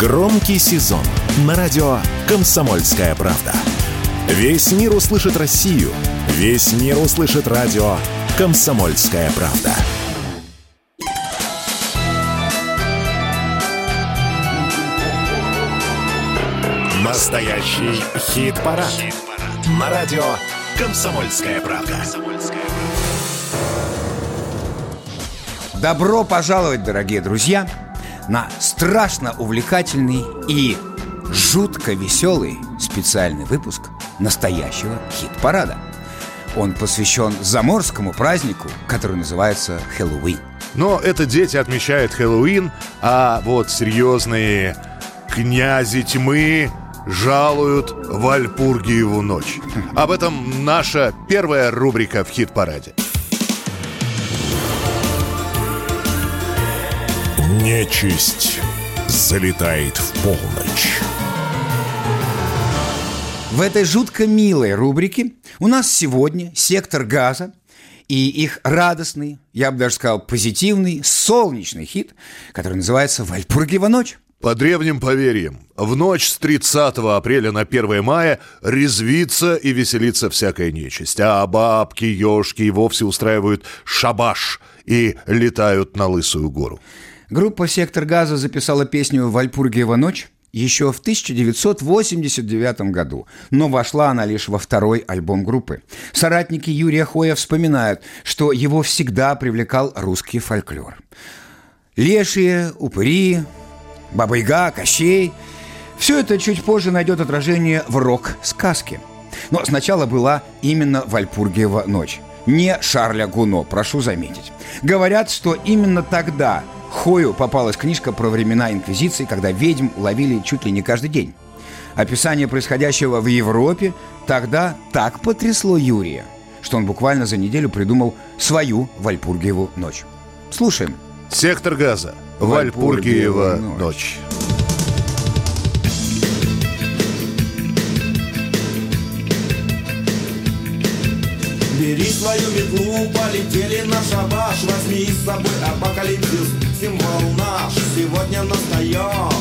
Громкий сезон на радио «Комсомольская правда». Весь мир услышит Россию. Весь мир услышит радио «Комсомольская правда». Настоящий хит-парад. Хит на радио «Комсомольская правда». Добро пожаловать, дорогие друзья, на страшно увлекательный и жутко веселый специальный выпуск настоящего хит-парада. Он посвящен заморскому празднику, который называется Хэллоуин. Но это дети отмечают Хэллоуин, а вот серьезные князи тьмы жалуют Вальпургиеву ночь. Об этом наша первая рубрика в хит-параде. Нечисть залетает в полночь. В этой жутко милой рубрике у нас сегодня сектор газа и их радостный, я бы даже сказал, позитивный, солнечный хит, который называется «Вальпургиева ночь». По древним поверьям, в ночь с 30 апреля на 1 мая резвится и веселится всякая нечисть, а бабки, ежки и вовсе устраивают шабаш и летают на Лысую гору. Группа «Сектор газа» записала песню «Вальпургиева ночь» еще в 1989 году, но вошла она лишь во второй альбом группы. Соратники Юрия Хоя вспоминают, что его всегда привлекал русский фольклор. Лешие, упыри, Баба-Яга, Кощей – все это чуть позже найдет отражение в рок-сказке. Но сначала была именно Вальпургиева ночь. Не Шарля Гуно, прошу заметить. Говорят, что именно тогда – Хою попалась книжка про времена Инквизиции, когда ведьм ловили чуть ли не каждый день. Описание происходящего в Европе тогда так потрясло Юрия, что он буквально за неделю придумал свою Вальпургиеву ночь. Слушаем. Сектор газа. Вальпургиева ночь. Бери свою метлу, полетели на шабаш. Возьми с собой апокалипсис, символ наш. Сегодня настает.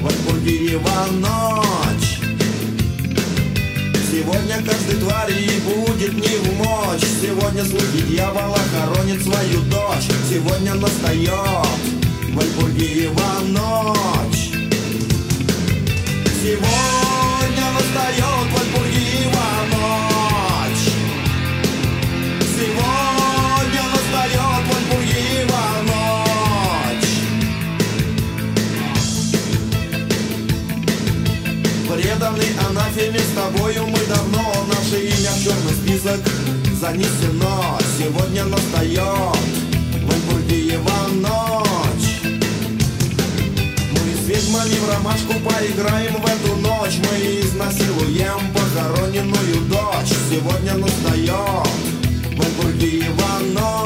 Вальпургиева ночь. Сегодня каждой твари будет не в мочь. Сегодня слуги дьявола хоронит свою дочь. Сегодня настает. Вальпургиева ночь. Сегодня настает. Вальпургиева ночь Анафеме с тобою мы давно. Наше имя в черный список занесено. Сегодня настает Вальпургиева ночь. Мы с ведьмами в ромашку поиграем в эту ночь. Мы изнасилуем похороненную дочь. Сегодня настает Вальпургиева ночь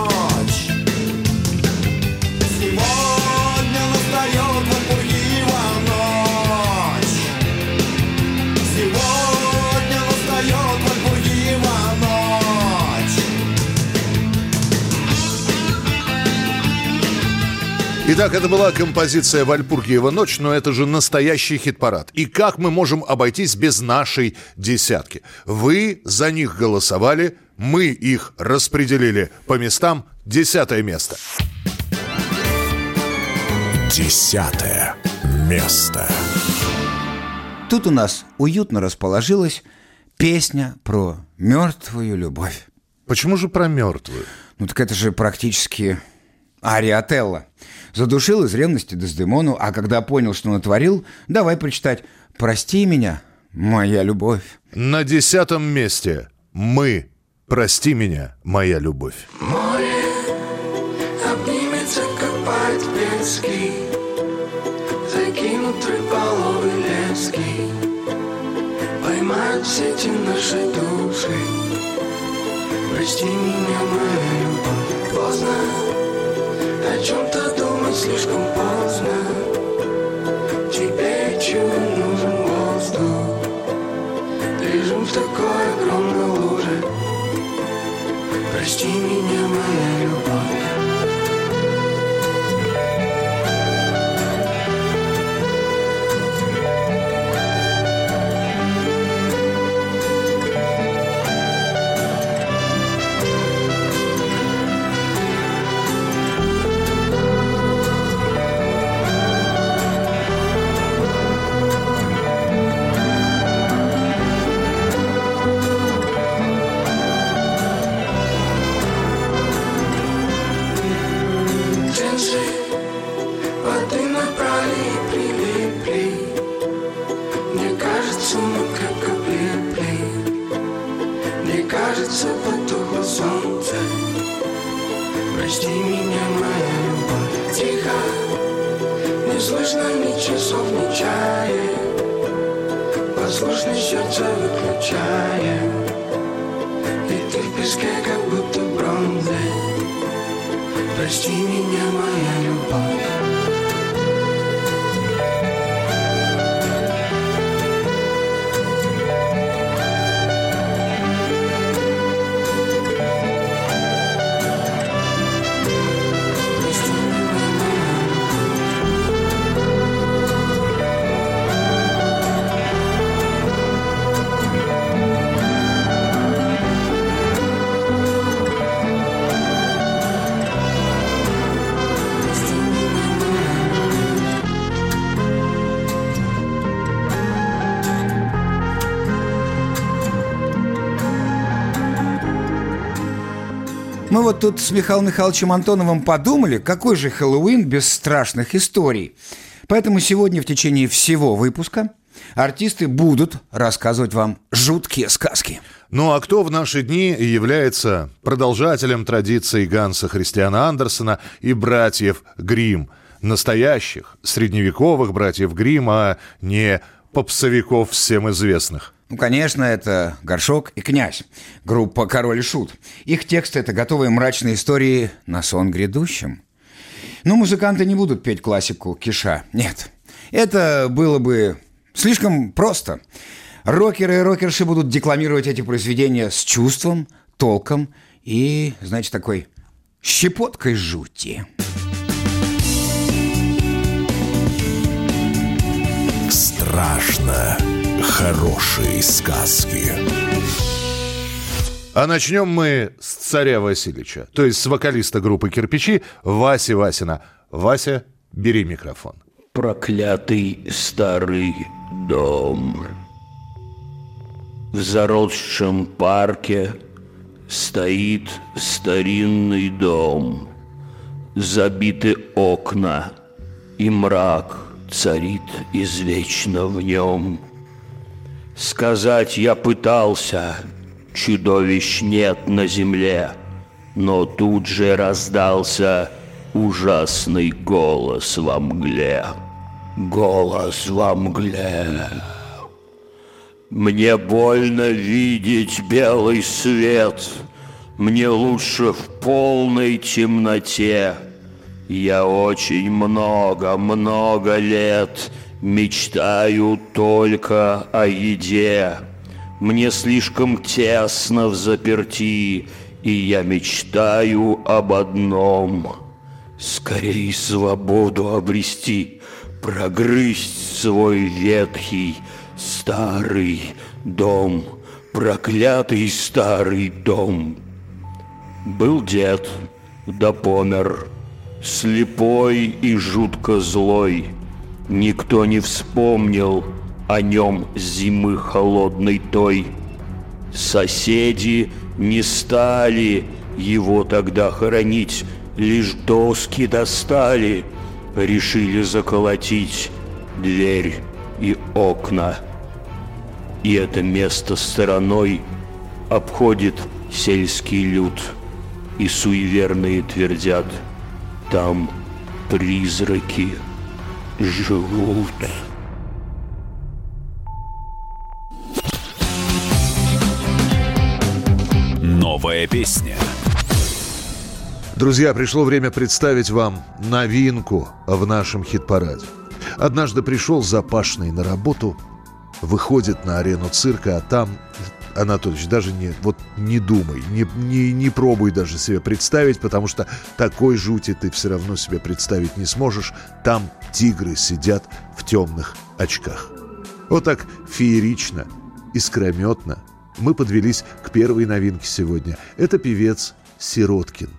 Итак, это была композиция «Вальпургиева ночь», но это же настоящий хит-парад. И как мы можем обойтись без нашей десятки? Вы за них голосовали, мы их распределили по местам. Десятое место. Десятое место. Тут у нас уютно расположилась песня про мертвую любовь. Почему же про мертвую? Ну так это же практически ария Отелло. Задушил из ревности Дездемону, а когда понял, что натворил, давай прочитать «Прости меня, моя любовь». На десятом месте мы. Прости меня, моя любовь. Море обнимется, как по-пески Закинут рыболовы лески Поймают сети наши души Прости меня, моя любовь Поздно о чем-то думать слишком поздно. Тебе чего нужен воздух? Лежим в такой огромной луже. Прости меня, моя любовь сердце потухло солнце Прости меня, моя любовь Тихо, не слышно ни часов, ни чая. Послушно сердце выключаем И ты в песке, как будто бронзой. Прости меня, моя любовь. Вот тут с Михаилом Михайловичем Антоновым подумали, какой же Хэллоуин без страшных историй. Поэтому сегодня в течение всего выпуска артисты будут рассказывать вам жуткие сказки. Ну а кто в наши дни является продолжателем традиций Ганса Христиана Андерсона и братьев Грим? Настоящих, средневековых братьев Грим, а не попсовиков всем известных. Ну, конечно, это «Горшок» и «Князь», группа «Король и Шут». Их тексты – это готовые мрачные истории на сон грядущем. Но музыканты не будут петь классику Киша. Нет, это было бы слишком просто. Рокеры и рокерши будут декламировать эти произведения с чувством, толком и, знаете, такой щепоткой жути. Страшно хорошие сказки. А начнем мы с царя Васильевича, то есть с вокалиста группы «Кирпичи» Васи Васина. Вася, бери микрофон. Проклятый старый дом. В заросшем парке стоит старинный дом. Забиты окна, и мрак царит извечно в нем. Сказать я пытался, чудовищ нет на земле, но тут же раздался ужасный голос во мгле. Голос во мгле. Мне больно видеть белый свет, мне лучше в полной темноте. Я очень много-много лет мечтаю только о еде. Мне слишком тесно в заперти, и я мечтаю об одном — скорей свободу обрести, прогрызть свой ветхий старый дом, проклятый старый дом. Был дед, да помер, слепой и жутко злой. Никто не вспомнил о нем зимы холодной той. Соседи не стали его тогда хоронить, лишь доски достали, решили заколотить дверь и окна. И это место стороной обходит сельский люд, и суеверные твердят, там призраки живут. Новая песня. Друзья, пришло время представить вам новинку в нашем хит-параде. Однажды пришел Запашный на работу, выходит на арену цирка, а там, Анатольевич, даже не, вот не думай, не, не, не пробуй даже себе представить, потому что такой жути ты все равно себе представить не сможешь. Там тигры сидят в темных очках. Вот так феерично, искрометно мы подвелись к первой новинке сегодня. Это певец Сироткин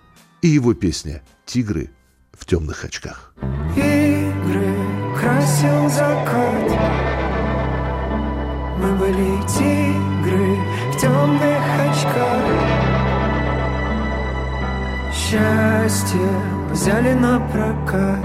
и его песня «Тигры в темных очках». Игры красил закат мы были тигры в темных очках. Счастье взяли на прокат.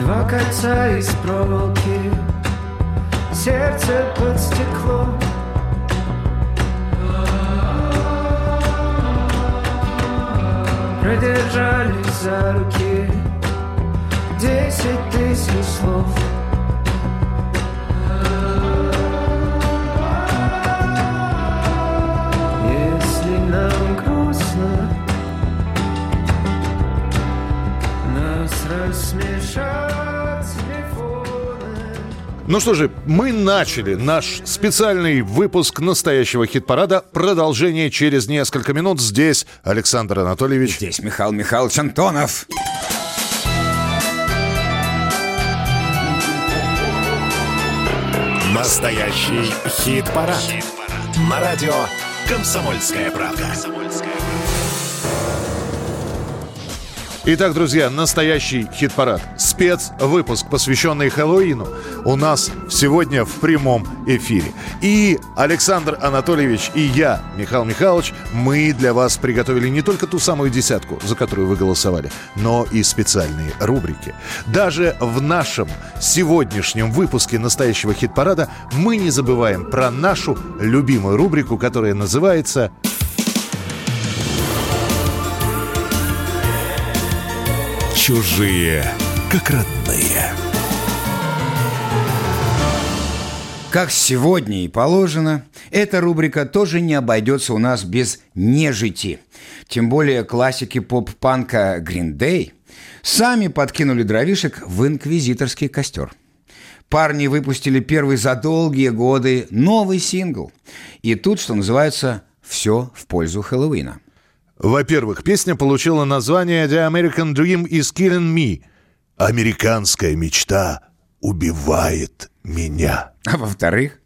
Два кольца из проволоки. Сердце под стекло Продержались за руки Десять тысяч слов. Если нам грустно Нас рассмешат телефоны Ну что же, мы начали наш специальный выпуск настоящего хит-парада. Продолжение через несколько минут. Здесь Александр Анатольевич. Здесь Михаил Михайлович Антонов. Настоящий хит-парад. На радио «Комсомольская правда». Итак, друзья, настоящий хит-парад. Спецвыпуск, посвященный Хэллоуину, у нас сегодня в прямом эфире. И Александр Анатольевич и я, Михаил Михайлович, мы для вас приготовили не только ту самую десятку, за которую вы голосовали, но и специальные рубрики. Даже в нашем сегодняшнем выпуске настоящего хит-парада мы не забываем про нашу любимую рубрику, которая называется Чужие, как родные. Как сегодня и положено, эта рубрика тоже не обойдется у нас без нежити. Тем более классики поп-панка Green Day сами подкинули дровишек в инквизиторский костер. Парни выпустили первый за долгие годы новый сингл. И тут, что называется, все в пользу Хэллоуина. Во-первых, песня получила название «The American Dream is Killing Me». «Американская мечта убивает меня». А во-вторых,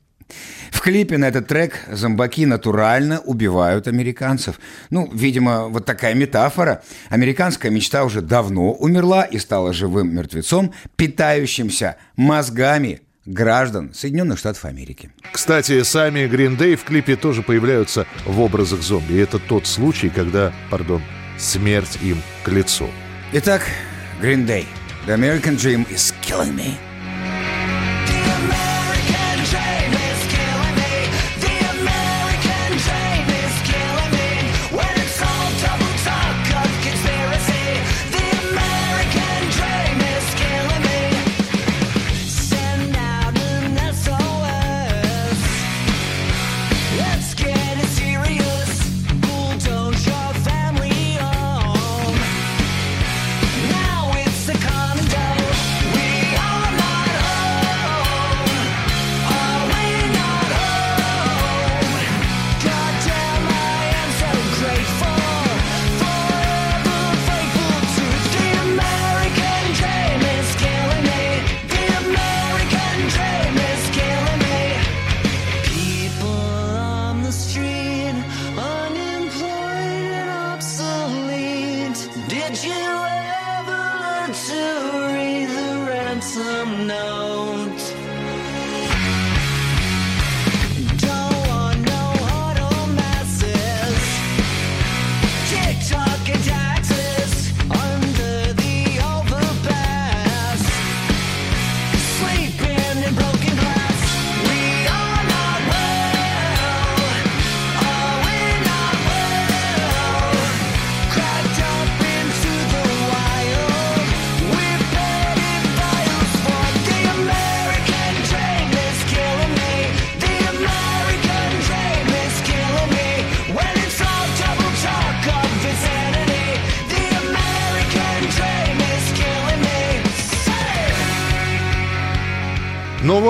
в клипе на этот трек зомбаки натурально убивают американцев. Ну, видимо, вот такая метафора. Американская мечта уже давно умерла и стала живым мертвецом, питающимся мозгами граждан Соединенных Штатов Америки. Кстати, сами Green Day в клипе тоже появляются в образах зомби. И это тот случай, когда, пардон, смерть им к лицу. Итак, Green Day. The American Dream is killing me.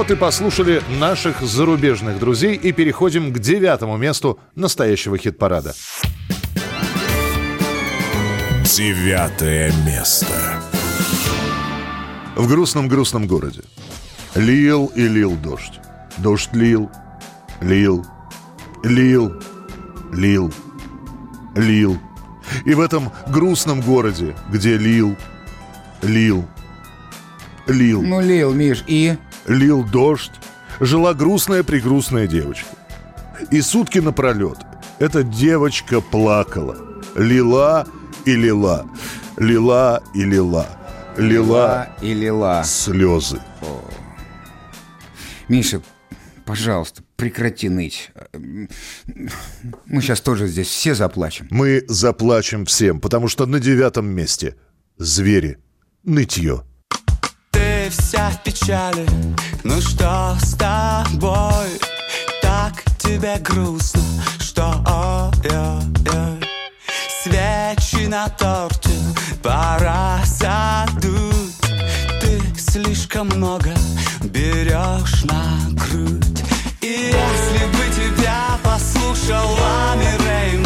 Вот и послушали наших зарубежных друзей и переходим к девятому месту настоящего хит-парада. Девятое место. В грустном-грустном городе. Лил и лил дождь. Дождь лил, лил, лил, лил, лил. И в этом грустном городе, где лил, лил, лил, Ну, Лил, Миш, и... лил дождь, жила грустная-прегрустная девочка. И сутки напролет эта девочка плакала. Лила и лила. Лила и лила. лила и лила. слезы. Миша, пожалуйста, прекрати ныть. Мы сейчас тоже здесь все заплачем. Мы заплачем всем, потому что на девятом месте звери, нытье. Вся печали, ну что с тобой? Так тебе грустно, что ой-ой-ой. Свечи на торте пора задуть. Ты слишком много берешь на грудь. И если бы тебя послушала Мирей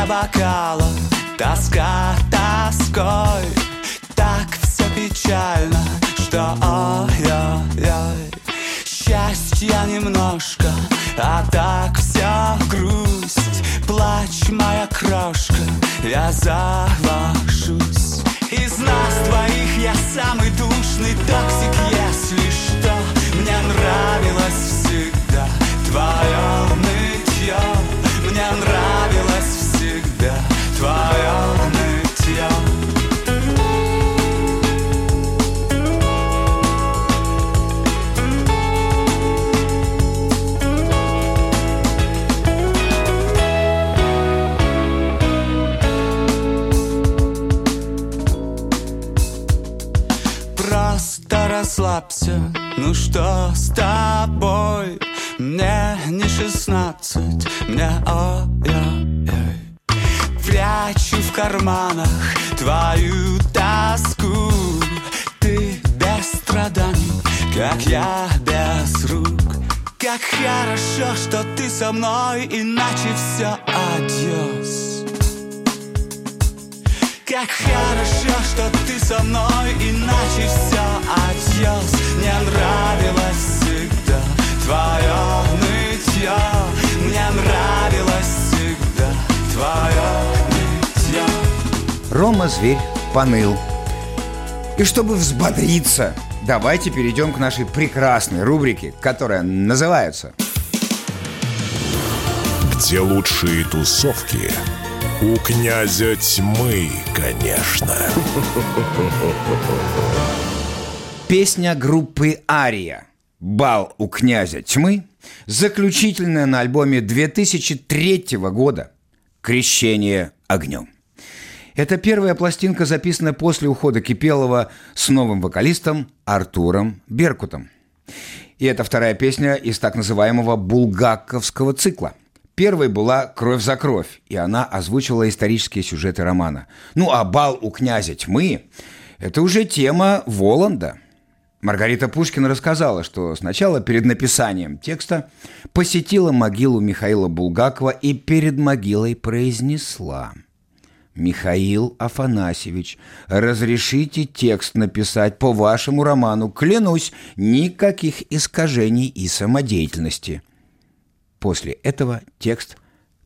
дне бокала. Тоска тоской. Так все печально, что ой-ой-ой Счастья немножко, а так вся грусть. Плачь, моя крошка, я завожусь. Из нас двоих я самый душный токсик, если расслабься, ну что с тобой? Мне не шестнадцать, мне ой-ой-ой. Прячу в карманах твою тоску. Ты без страданий, как я без рук. Как хорошо, что ты со мной, иначе все адьос как хорошо, что ты со мной, иначе все адьос Мне нравилось всегда твое нытье Мне нравилось всегда твое нытье Рома Зверь поныл. И чтобы взбодриться, давайте перейдем к нашей прекрасной рубрике, которая называется Где лучшие тусовки? У князя тьмы, конечно. Песня группы «Ария» «Бал у князя тьмы» заключительная на альбоме 2003 года «Крещение огнем». Это первая пластинка, записанная после ухода Кипелова с новым вокалистом Артуром Беркутом. И это вторая песня из так называемого булгаковского цикла. Первой была «Кровь за кровь», и она озвучивала исторические сюжеты романа. Ну а «Бал у князя тьмы» – это уже тема Воланда. Маргарита Пушкина рассказала, что сначала перед написанием текста посетила могилу Михаила Булгакова и перед могилой произнесла «Михаил Афанасьевич, разрешите текст написать по вашему роману, клянусь, никаких искажений и самодеятельности». После этого текст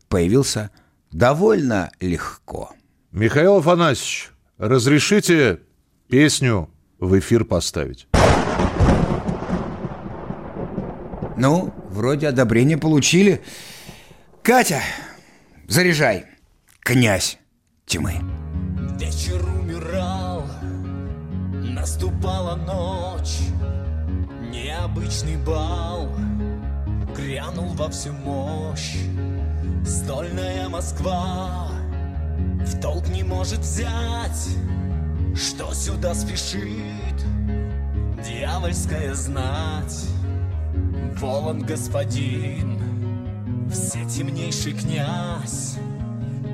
появился довольно легко. Михаил Афанасьевич, разрешите песню в эфир поставить? Ну, вроде одобрение получили. Катя, заряжай. Князь тьмы. Вечер умирал, наступала ночь, необычный бал грянул во всю мощь. Стольная Москва в толк не может взять, что сюда спешит дьявольская знать. Волан господин, все темнейший князь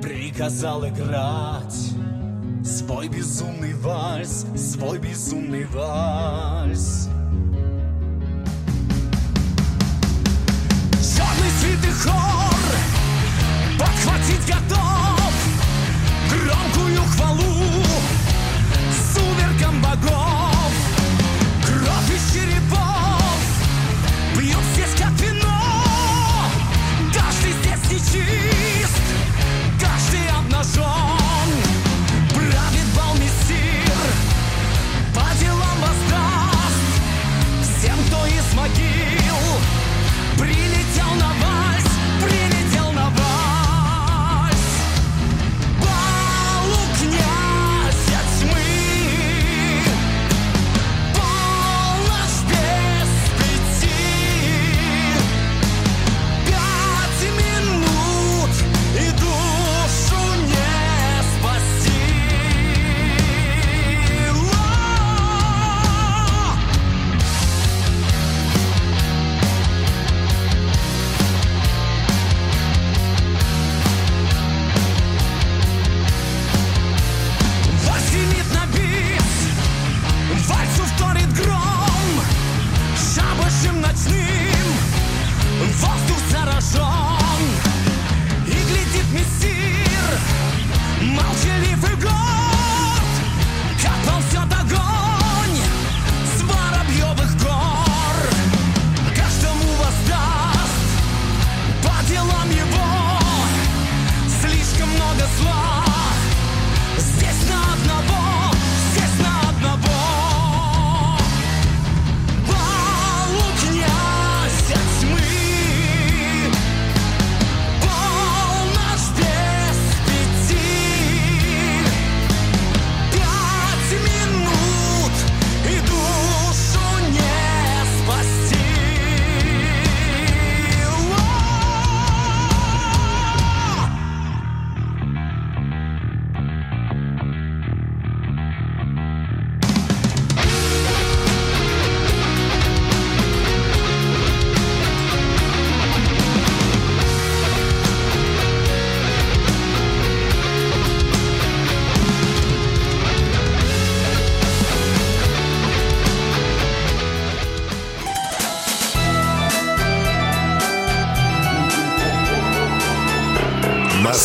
приказал играть свой безумный вальс, свой безумный вальс. Хор подхватить готов громкую хвалу сумеркам богов. Кровь из черепов пьют здесь как вино. Каждый здесь нечист,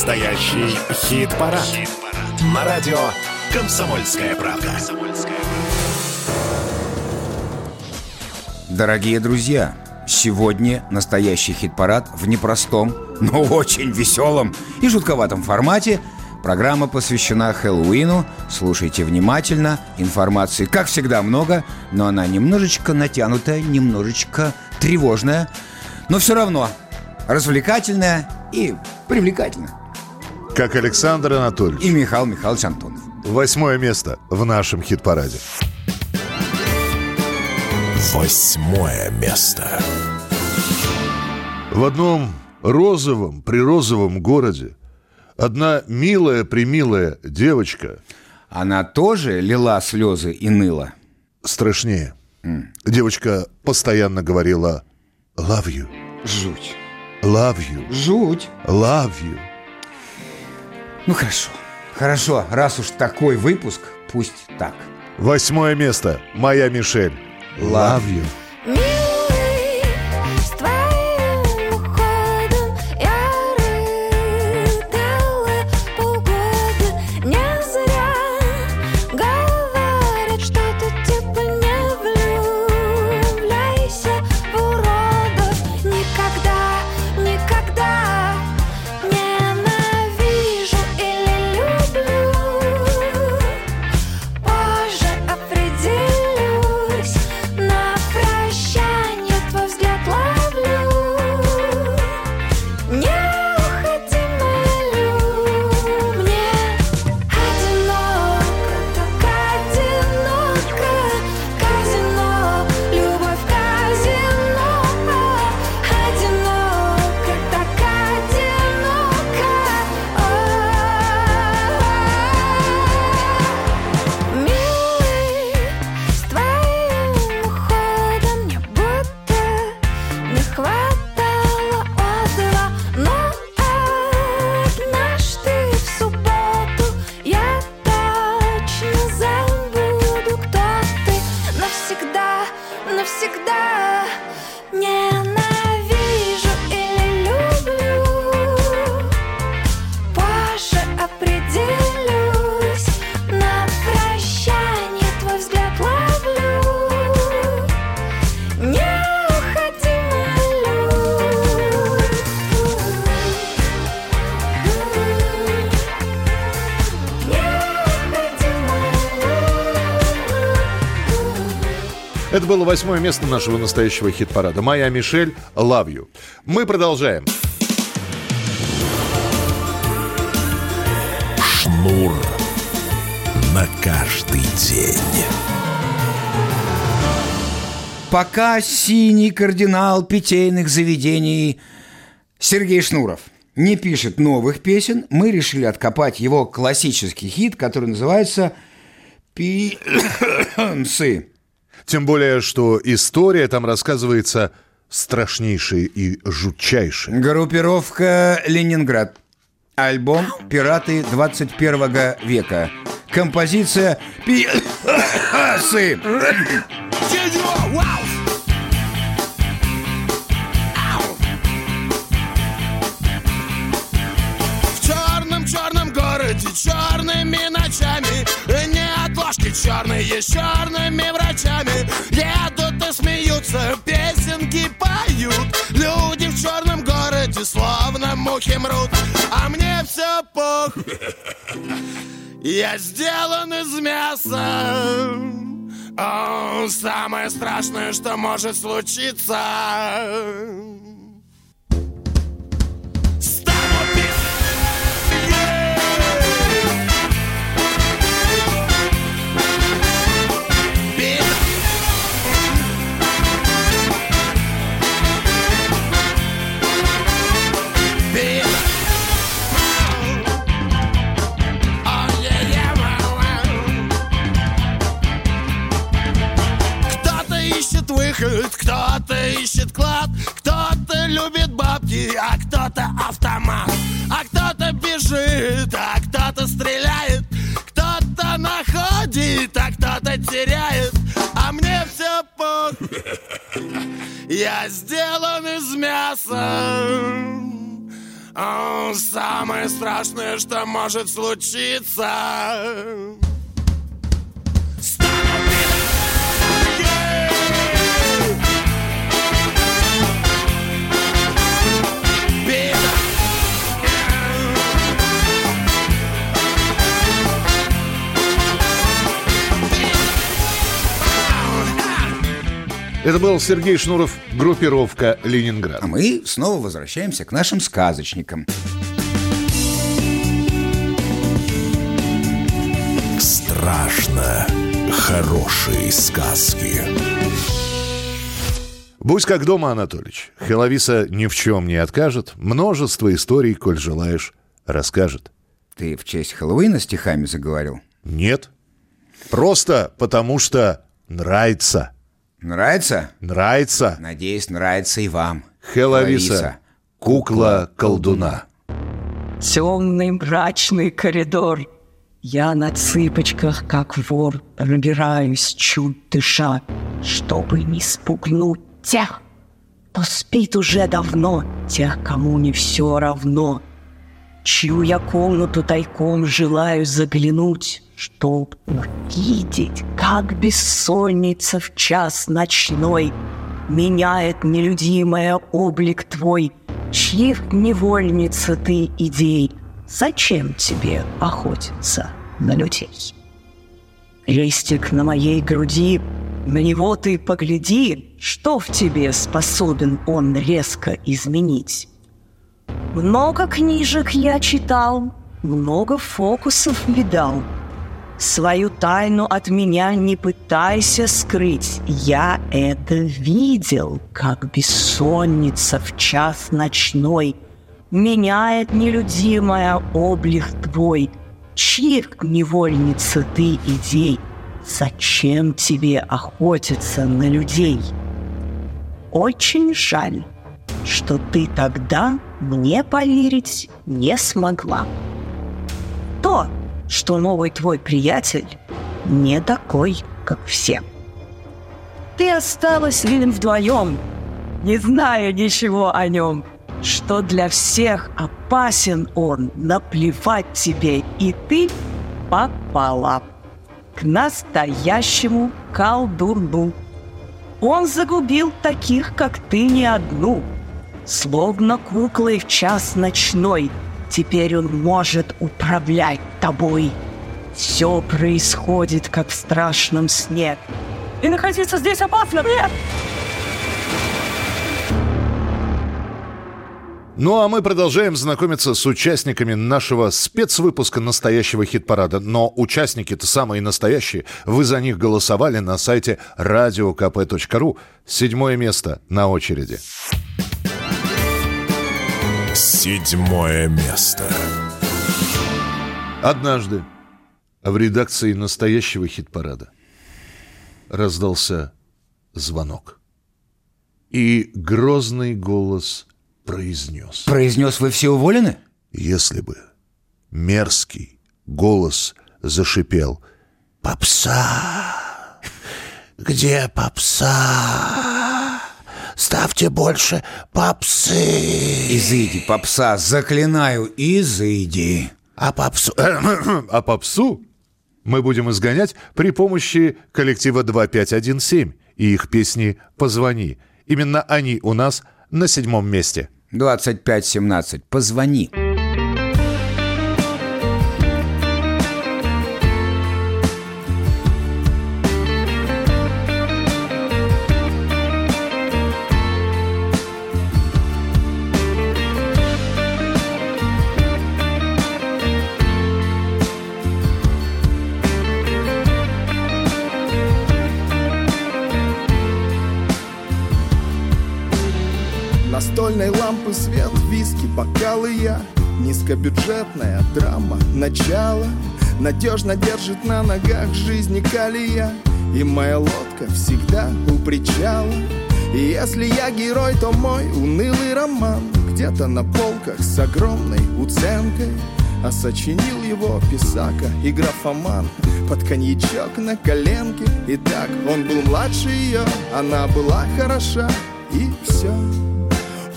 Настоящий хит-парад. На радио «Комсомольская правда». Дорогие друзья, сегодня настоящий хит-парад в непростом, но очень веселом и жутковатом формате. Программа посвящена Хэллоуину. Слушайте внимательно. Информации, как всегда, много, но она немножечко натянутая, немножечко тревожная, но все равно развлекательная и привлекательная. Как Александр Анатольевич. И Михаил Михайлович Антонов. Восьмое место в нашем хит-параде. Восьмое место. В одном розовом, прирозовом городе одна милая-примилая девочка Она тоже лила слезы и ныла. страшнее. Девочка постоянно говорила «love you», Жуть. «love you», Жуть. «love you». Ну хорошо. Хорошо, раз уж такой выпуск, пусть так. Восьмое место. Моя Мишель. Love you. Это было восьмое место нашего настоящего хит-парада. Моя Мишель. Love you. Мы продолжаем. Шнур на каждый день. Пока синий кардинал питейных заведений Сергей Шнуров не пишет новых песен, мы решили откопать его классический хит, который называется «Пи***сы». Тем более, что история там рассказывается страшнейшая и жутчайшая. Группировка «Ленинград». Альбом «Пираты 21 века». Композиция «Пи***сы». В черном-черном городе черными ночами вау! черные с черными врачами Едут и смеются, песенки поют. Люди в черном городе словно мухи мрут А мне все пох. Я сделан из мяса. О, Самое страшное, что может случиться кто-то ищет клад, кто-то любит бабки, а кто-то автомат, а кто-то бежит, а кто-то стреляет, кто-то находит, а кто-то теряет, а мне все пох. Я сделан из мяса. Самое страшное, что может случиться. Это был Сергей Шнуров, группировка «Ленинград». А мы снова возвращаемся к нашим сказочникам. Страшно хорошие сказки. Будь как дома, Анатольевич. Хеловиса ни в чем не откажет. Множество историй, коль желаешь, расскажет. Ты в честь Хэллоуина стихами заговорил? Нет. Просто потому что нравится. Нравится? Нравится. Надеюсь, нравится и вам. Хеловиса. Кукла колдуна. Темный мрачный коридор. Я на цыпочках, как вор, пробираюсь, чуть дыша, чтобы не спугнуть тех, кто спит уже давно, тех, кому не все равно. Чью я комнату тайком желаю заглянуть, чтоб увидеть, как бессонница в час ночной меняет нелюдимая облик твой, чьих невольница ты идей. Зачем тебе охотиться на людей? Листик на моей груди, на него ты погляди, что в тебе способен он резко изменить. Много книжек я читал, много фокусов видал. Свою тайну от меня не пытайся скрыть. Я это видел, как бессонница в час ночной меняет нелюдимая облик твой. Чьих невольница ты идей? Зачем тебе охотиться на людей? Очень жаль, что ты тогда мне поверить не смогла. То, что новый твой приятель не такой, как все. Ты осталась с ним вдвоем, не зная ничего о нем, что для всех опасен он, наплевать тебе, и ты попала к настоящему колдуну. Он загубил таких, как ты, не одну, словно куклой в час ночной. Теперь он может управлять тобой. Все происходит, как в страшном сне. И находиться здесь опасно, нет! Ну а мы продолжаем знакомиться с участниками нашего спецвыпуска настоящего хит-парада. Но участники-то самые настоящие. Вы за них голосовали на сайте radiokp.ru. Седьмое место на очереди. Седьмое место. Однажды в редакции настоящего хит-парада раздался звонок. И грозный голос произнес. Произнес, вы все уволены? Если бы мерзкий голос зашипел. Попса! Где попса? Ставьте больше попсы! Изыди, попса, заклинаю, изыди. А попсу... а попсу мы будем изгонять при помощи коллектива 2517 и их песни «Позвони». Именно они у нас на седьмом месте. 2517. Позвони. Бокалы я. Низкобюджетная драма, начало Надежно держит на ногах жизни калия. И моя лодка всегда у причала. И если я герой, то мой унылый роман Где-то на полках с огромной уценкой. А сочинил его писака и графоман Под коньячок на коленке. И так он был младше ее Она была хороша и все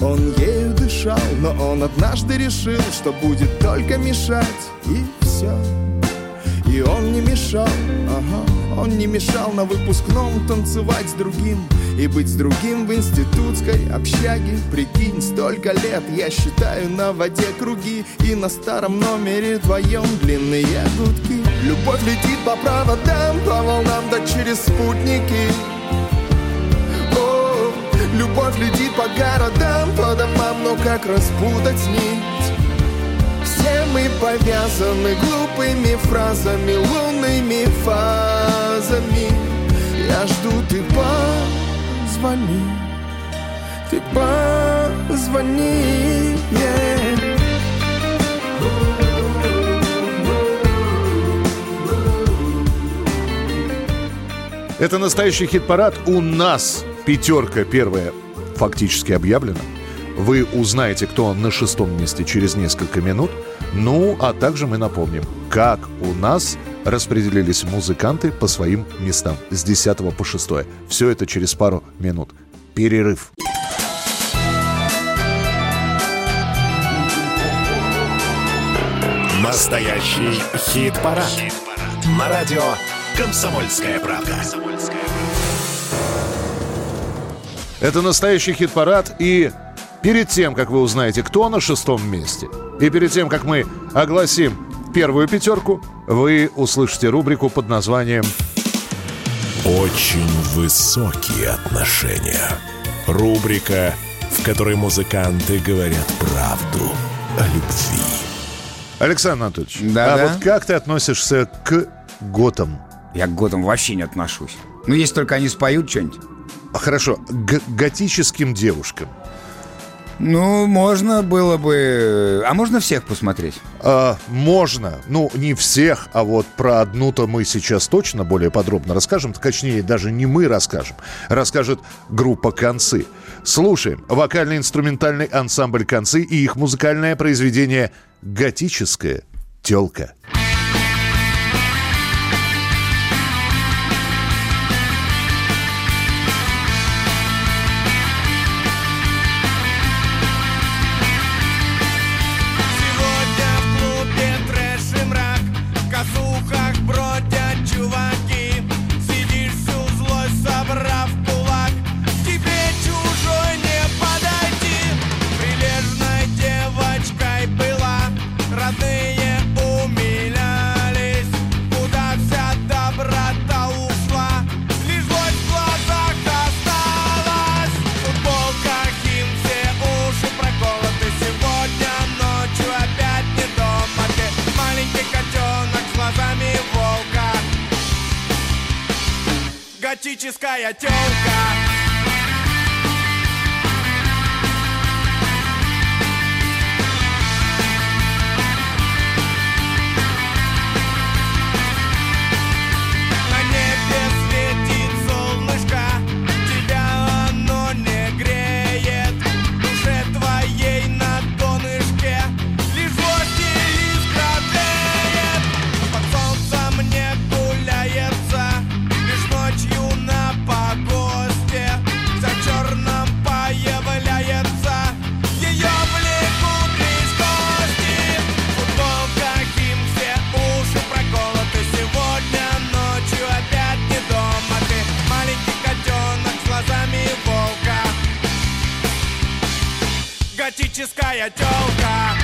он ею дышал, но он однажды решил, что будет только мешать, и все. И он не мешал, ага, он не мешал на выпускном танцевать с другим И быть с другим в институтской общаге. Прикинь, столько лет я считаю на воде круги И на старом номере твоем длинные гудки. Любовь летит по проводам, по волнам, да через спутники Любовь летит по городам, по домам, но как распутать нить? Все мы повязаны глупыми фразами, лунными фазами. Я жду, ты позвони, ты позвони. yeah. Это настоящий хит-парад. У нас пятерка первая фактически объявлена. Вы узнаете, кто на шестом месте через несколько минут. Ну, а также мы напомним, как у нас распределились музыканты по своим местам с 10 по 6. Все это через пару минут. Перерыв. Настоящий хит-парад. На радио «Комсомольская правда». Это настоящий хит-парад. И перед тем, как вы узнаете, кто на шестом месте, и перед тем, как мы огласим первую пятерку, вы услышите рубрику под названием Очень высокие отношения. Рубрика, в которой музыканты говорят правду о любви. Александр Анатольевич, Да, а да. вот как ты относишься к готам? Я к годам вообще не отношусь. Ну, если только они споют что-нибудь. Хорошо, к готическим девушкам. Ну, можно было бы... А можно всех посмотреть? А, можно, ну не всех, а вот про одну-то мы сейчас точно более подробно расскажем, точнее даже не мы расскажем, расскажет группа «Концы». Слушаем вокально-инструментальный ансамбль «Концы» и их музыкальное произведение «Готическая телка». Сегодня Готическая телка Готическая телка.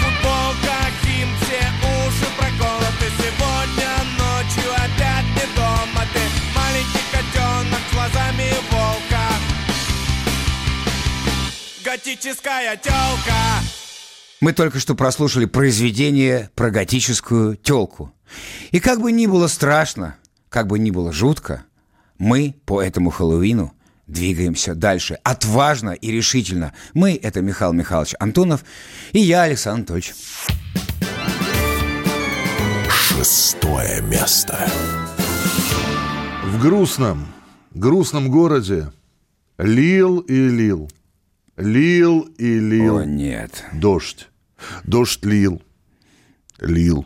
Футболка, Ким, все проколоты. Сегодня ночью опять не дома. Ты маленький котенок с глазами волка. Готическая телка Мы только что прослушали произведение про готическую телку. И как бы ни было страшно, как бы ни было жутко, мы по этому Хэллоуину двигаемся дальше. Отважно и решительно. Мы — это Михаил Михайлович Антонов и я, Александр Анатольевич. Шестое место. В грустном, грустном городе лил и лил. Лил и лил. О, нет. Дождь. Дождь лил. Лил.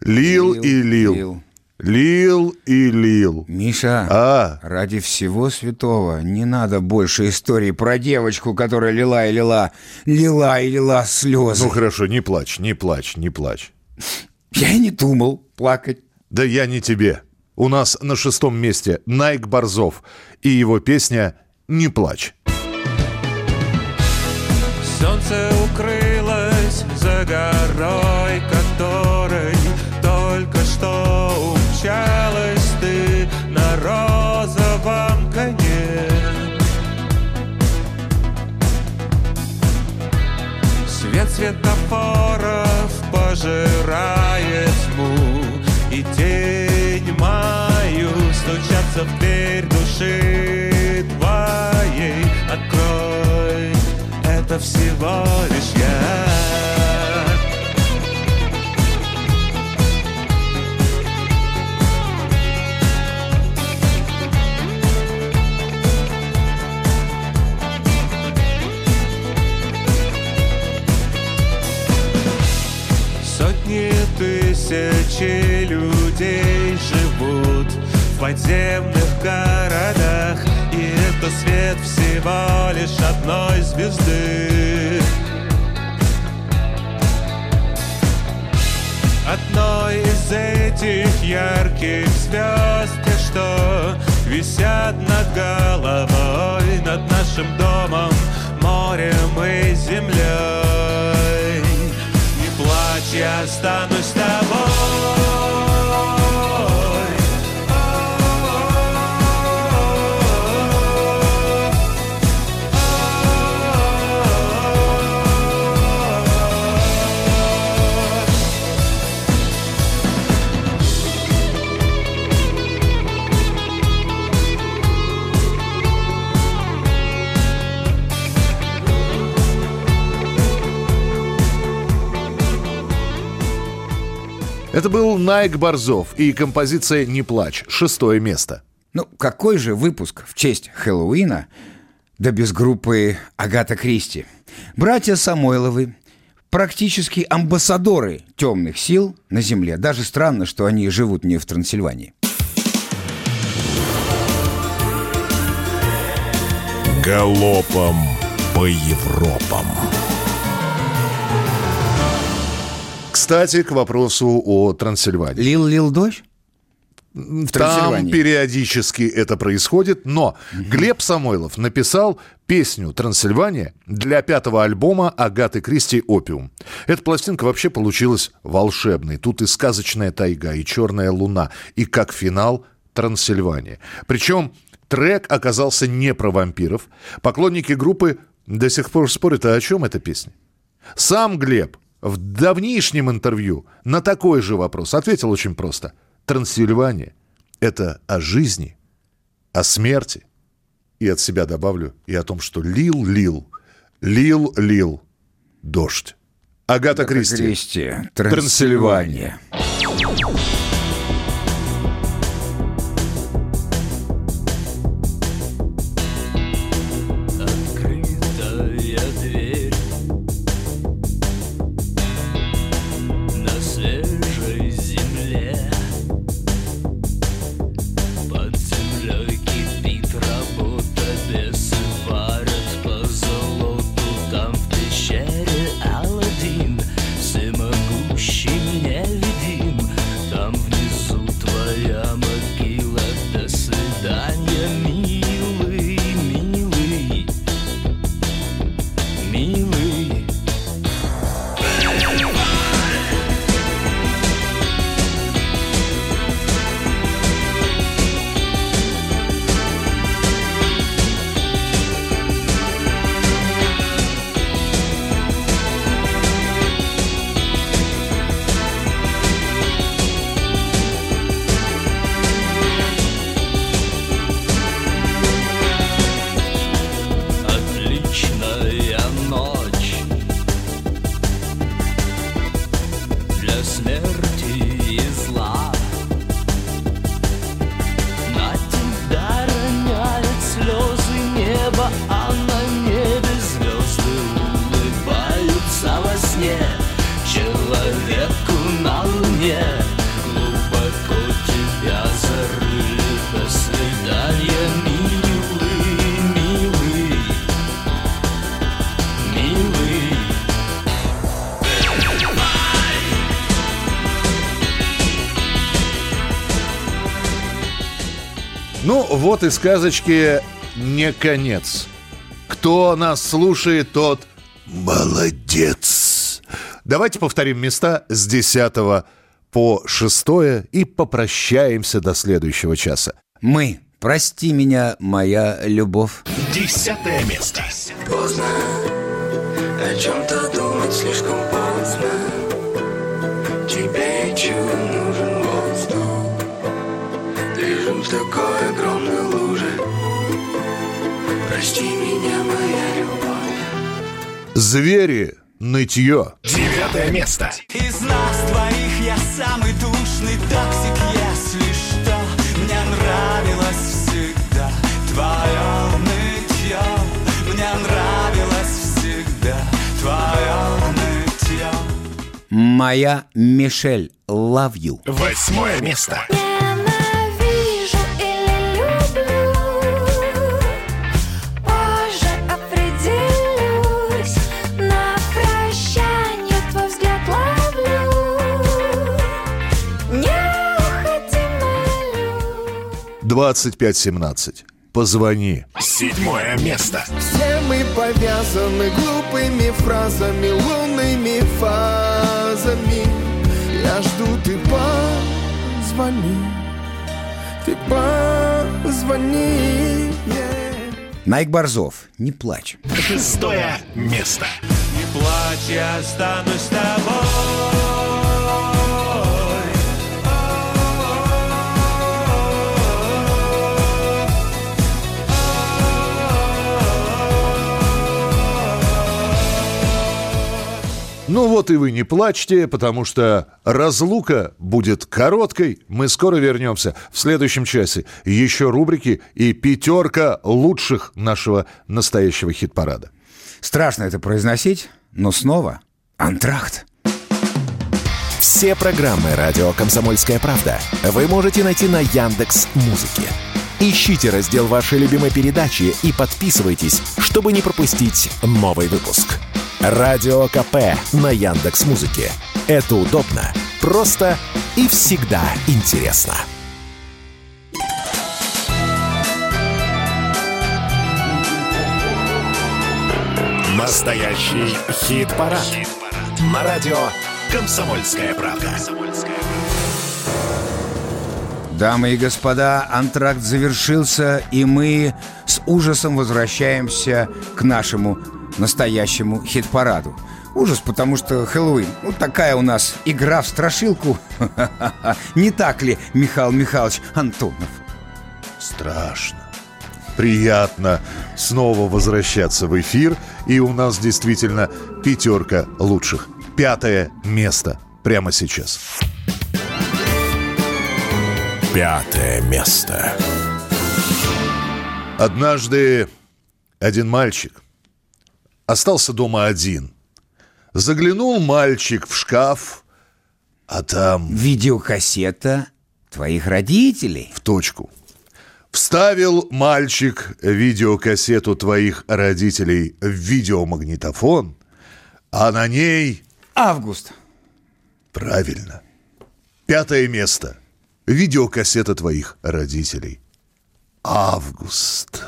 Лил, Лил, и лил. лил. Лил и лил. Миша, А, ради всего святого не надо больше истории про девочку, которая лила и лила, лила и лила слезы. ну хорошо, не плачь, не плачь, не плачь. Я и не думал плакать. Да я не тебе. У нас на шестом месте Найк Борзов и его песня «Не плачь». Солнце укрылось за горой, которой только что умчалась ты на розовом коне. Свет светофоров пожирает тьму И тень мою стучатся в дверь души твоей Открой, это всего лишь я. Сотни тысячи людей живут в подземных городах И это свет всего лишь одной звезды. Одной из этих ярких звезд Те, что висят над головой Над нашим домом, морем и землей. Не плачь, я останусь Это был Найк Борзов и композиция «Не плачь». Шестое место. Ну, какой же выпуск в честь Хэллоуина, да без группы Агата Кристи. Братья Самойловы, практически амбассадоры темных сил на Земле. Даже странно, что они живут не в Трансильвании. Галопом по Европам. Кстати, к вопросу о Трансильвании. Лил-лил дождь? Там Трансильвании. периодически это происходит, но Глеб Самойлов написал песню «Трансильвания» для пятого альбома Агаты Кристи «Опиум». Эта пластинка вообще получилась волшебной. Тут и сказочная тайга, и черная луна, и как финал «Трансильвания». Причем трек оказался не про вампиров. Поклонники группы до сих пор спорят, а о чем эта песня? Сам Глеб в давнишнем интервью на такой же вопрос ответил очень просто. Трансильвания – это о жизни, о смерти. И от себя добавлю и о том, что лил-лил, лил-лил дождь. Агата Кристи. Кристи. Трансильвания. Открытая Вот и сказочки не конец. Кто нас слушает, тот молодец. Давайте повторим места с 10 по 6 и попрощаемся до следующего часа. Мы. Прости меня, моя любовь. Десятое место. Поздно О чем-то думать слишком поздно Тебе чудо нужен воздух Лежим в такой огромной Прости меня, моя любовь Звери, нытье. Девятое место. Из нас двоих я самый душный токсик, если что Мне нравилось всегда твое нытье Мне нравилось всегда твое нытье Моя Мишель. Love you. Восьмое место. Ненавижу 2517. Позвони. Седьмое место. Все мы повязаны глупыми фразами, лунными фазами. Я жду, ты позвони, ты позвони. yeah. Найк Борзов. Не плачь. Шестое место. Не плачь, я останусь с тобой. Ну вот и вы не плачьте, потому что разлука будет короткой. Мы скоро вернемся. В следующем часе еще рубрики и пятерка лучших нашего настоящего хит-парада. Страшно это произносить, но снова антракт. Все программы радио Комсомольская правда вы можете найти на Яндекс Музыке. Ищите раздел вашей любимой передачи и подписывайтесь, чтобы не пропустить новый выпуск. Радио КП на Яндекс Музыке. Это удобно, просто и всегда интересно. Настоящий хит-парад. На радио Комсомольская правда. Дамы и господа, антракт завершился, и мы с ужасом возвращаемся к нашему настоящему хит-параду. Ужас, потому что Хэллоуин, ну такая у нас игра в страшилку. Не так ли, Михаил Михайлович Антонов? Страшно. Приятно снова возвращаться в эфир. И у нас действительно пятерка лучших. Пятое место прямо сейчас. Пятое место. Однажды один мальчик остался дома один. Заглянул мальчик в шкаф, а там... Видеокассета твоих родителей. В точку. Вставил мальчик видеокассету твоих родителей в видеомагнитофон, а на ней... Август. Правильно. Пятое место. Видеокассета твоих родителей. Август.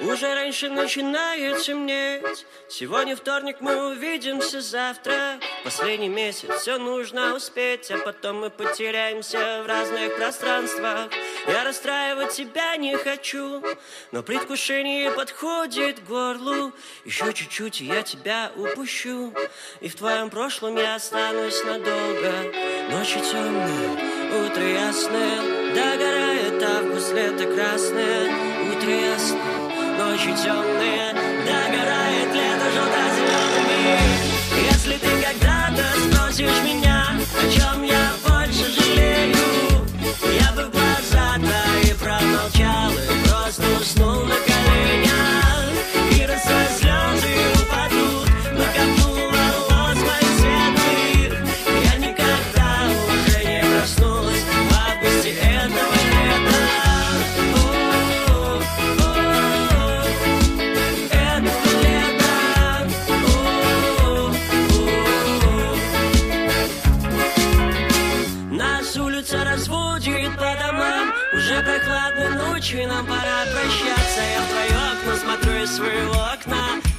Уже раньше начинает темнеть Сегодня вторник, мы увидимся завтра Последний месяц, все нужно успеть А потом мы потеряемся в разных пространствах. Я расстраивать тебя не хочу Но предвкушение подходит к горлу. Еще чуть-чуть, и я тебя упущу. И в твоем прошлом я останусь надолго. Ночи темные, утро ясное Догорает август, лето красное Утро ясное ночи темные Догорает лето желто-зелеными Если ты когда-то спросишь меня О чем я больше жалею Я бы глаза твои промолчал И просто уснул. на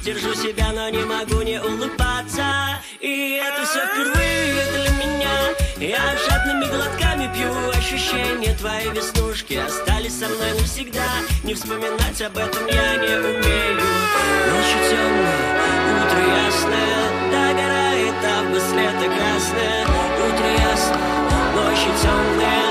Держу себя, но не могу не улыбаться. И это все впервые для меня. Я жадными глотками пью ощущения Твои веснушки. Остались со мной навсегда. Не вспоминать об этом я не умею. Ночью темная, утро ясное. Догорает август, лето красное. Утро ясное, ночи темные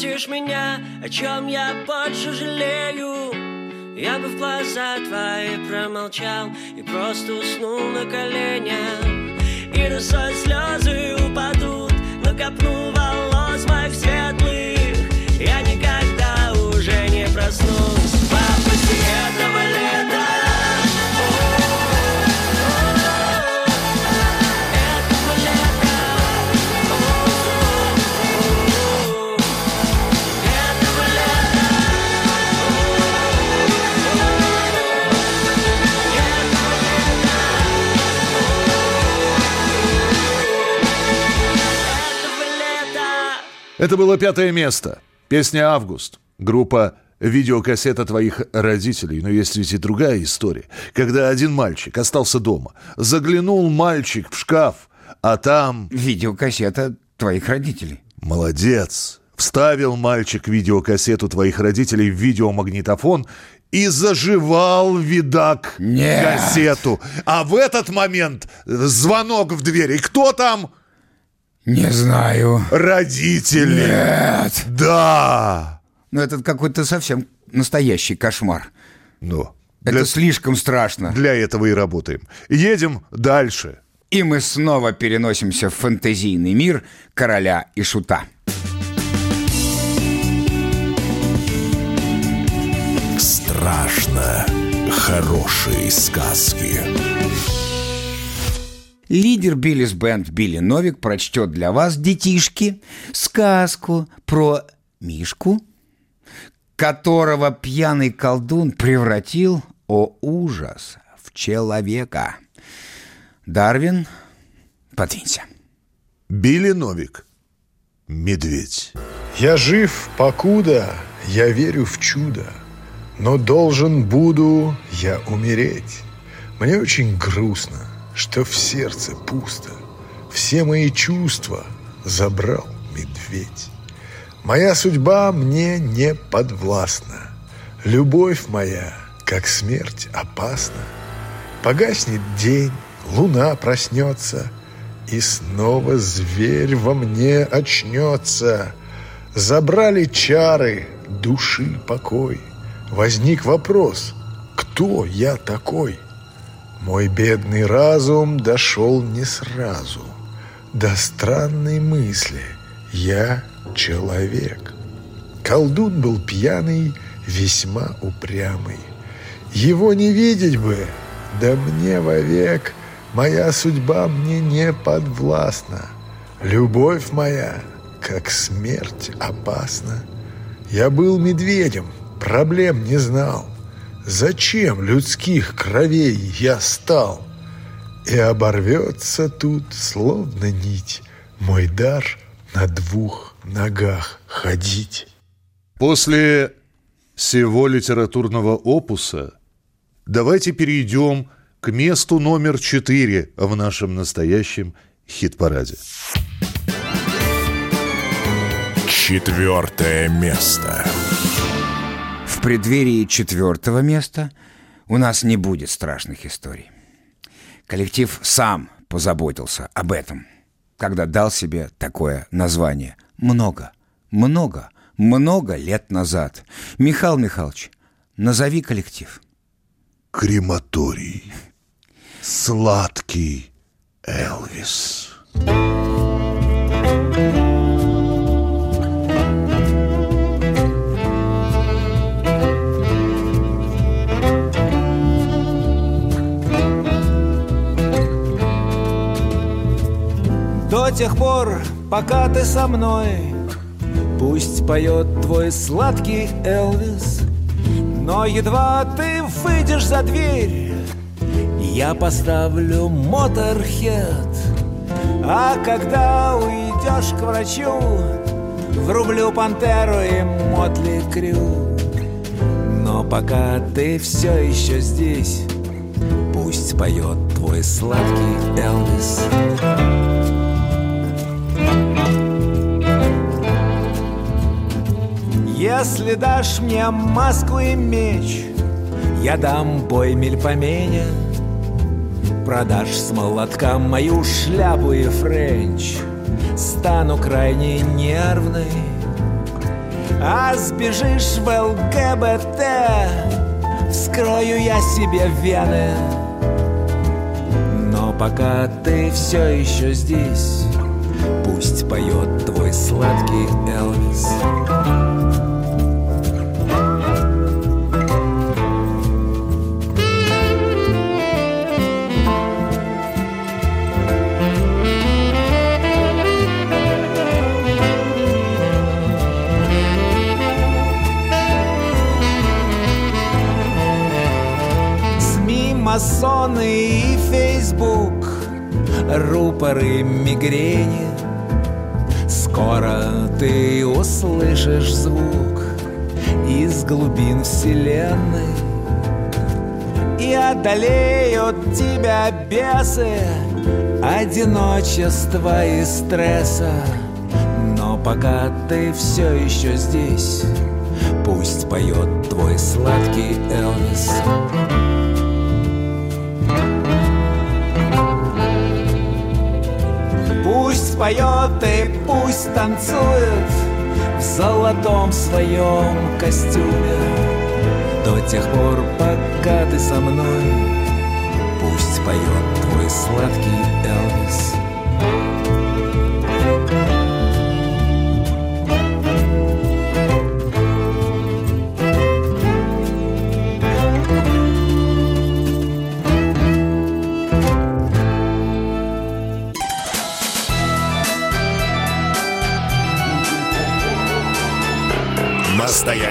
спросишь меня, о чем я больше жалею, я бы в глаза твои промолчал и просто уснул на коленях. И росой слезы упадут на копну волос моих светлых. Я никогда уже не проснусь августе этого лета. Это было пятое место. Песня «Август». Группа видеокассета твоих родителей. Но есть ведь и другая история. Когда один мальчик остался дома, заглянул мальчик в шкаф, а там... Видеокассета твоих родителей. Молодец. Вставил мальчик видеокассету твоих родителей в видеомагнитофон и заживал видак Нет. кассету. А в этот момент звонок в дверь. И кто там? Не знаю. Родители. Нет. Да. Ну, это какой-то совсем настоящий кошмар. Ну, Это слишком страшно. Для этого и работаем. Едем дальше. И мы снова переносимся в фэнтезийный мир короля и шута. Страшно хорошие сказки. Лидер Биллис Бенд Билли Новик прочтет для вас, детишки, сказку про Мишку, которого пьяный колдун превратил, о ужас, в человека. Дарвин, подвинься. Билли Новик. Медведь. Я жив, покуда я верю в чудо, но должен буду я умереть. Мне очень грустно, что в сердце пусто. Все мои чувства забрал медведь. Моя судьба мне не подвластна. Любовь моя, как смерть, опасна. Погаснет день, луна проснется, И снова зверь во мне очнется. Забрали чары души покой. Возник вопрос, кто я такой? Мой бедный разум дошел не сразу До странной мысли «Я человек». Колдун был пьяный, весьма упрямый. Его не видеть бы, да мне вовек Моя судьба мне не подвластна. Любовь моя, как смерть, опасна. Я был медведем, проблем не знал. Зачем людских кровей я стал? И оборвется тут, словно нить, Мой дар на двух ногах ходить. После всего литературного опуса давайте перейдем к месту номер четыре в нашем настоящем хит-параде. Четвертое место. В преддверии четвертого места у нас не будет страшных историй. Коллектив сам позаботился об этом. когда дал себе такое название. Много, много, много лет назад. Михаил Михайлович, назови коллектив. Крематорий. Сладкий Элвис. Тех пор, пока ты со мной. Пусть поет твой сладкий Элвис Но едва ты выйдешь за дверь Я поставлю моторхед. А когда уйдешь к врачу Врублю пантеру и мотли крю Но пока ты все еще здесь Пусть поет твой сладкий Элвис Если дашь мне маску и меч, я дам бой мельпомене. Продашь с молотка мою шляпу и френч, стану крайне нервной. А сбежишь в ЛГБТ, вскрою я себе вены. Но пока ты все еще здесь, пусть поет твой сладкий Элвис. Масоны и Фейсбук. Рупоры мигрени. Скоро ты услышишь звук Из глубин вселенной. И одолеют тебя бесы Одиночества и стресса. Но пока ты все еще здесь Пусть поет твой сладкий Элвис поет и пусть танцует В золотом своем костюме. До тех пор, пока ты со мной Пусть поет твой сладкий Элвис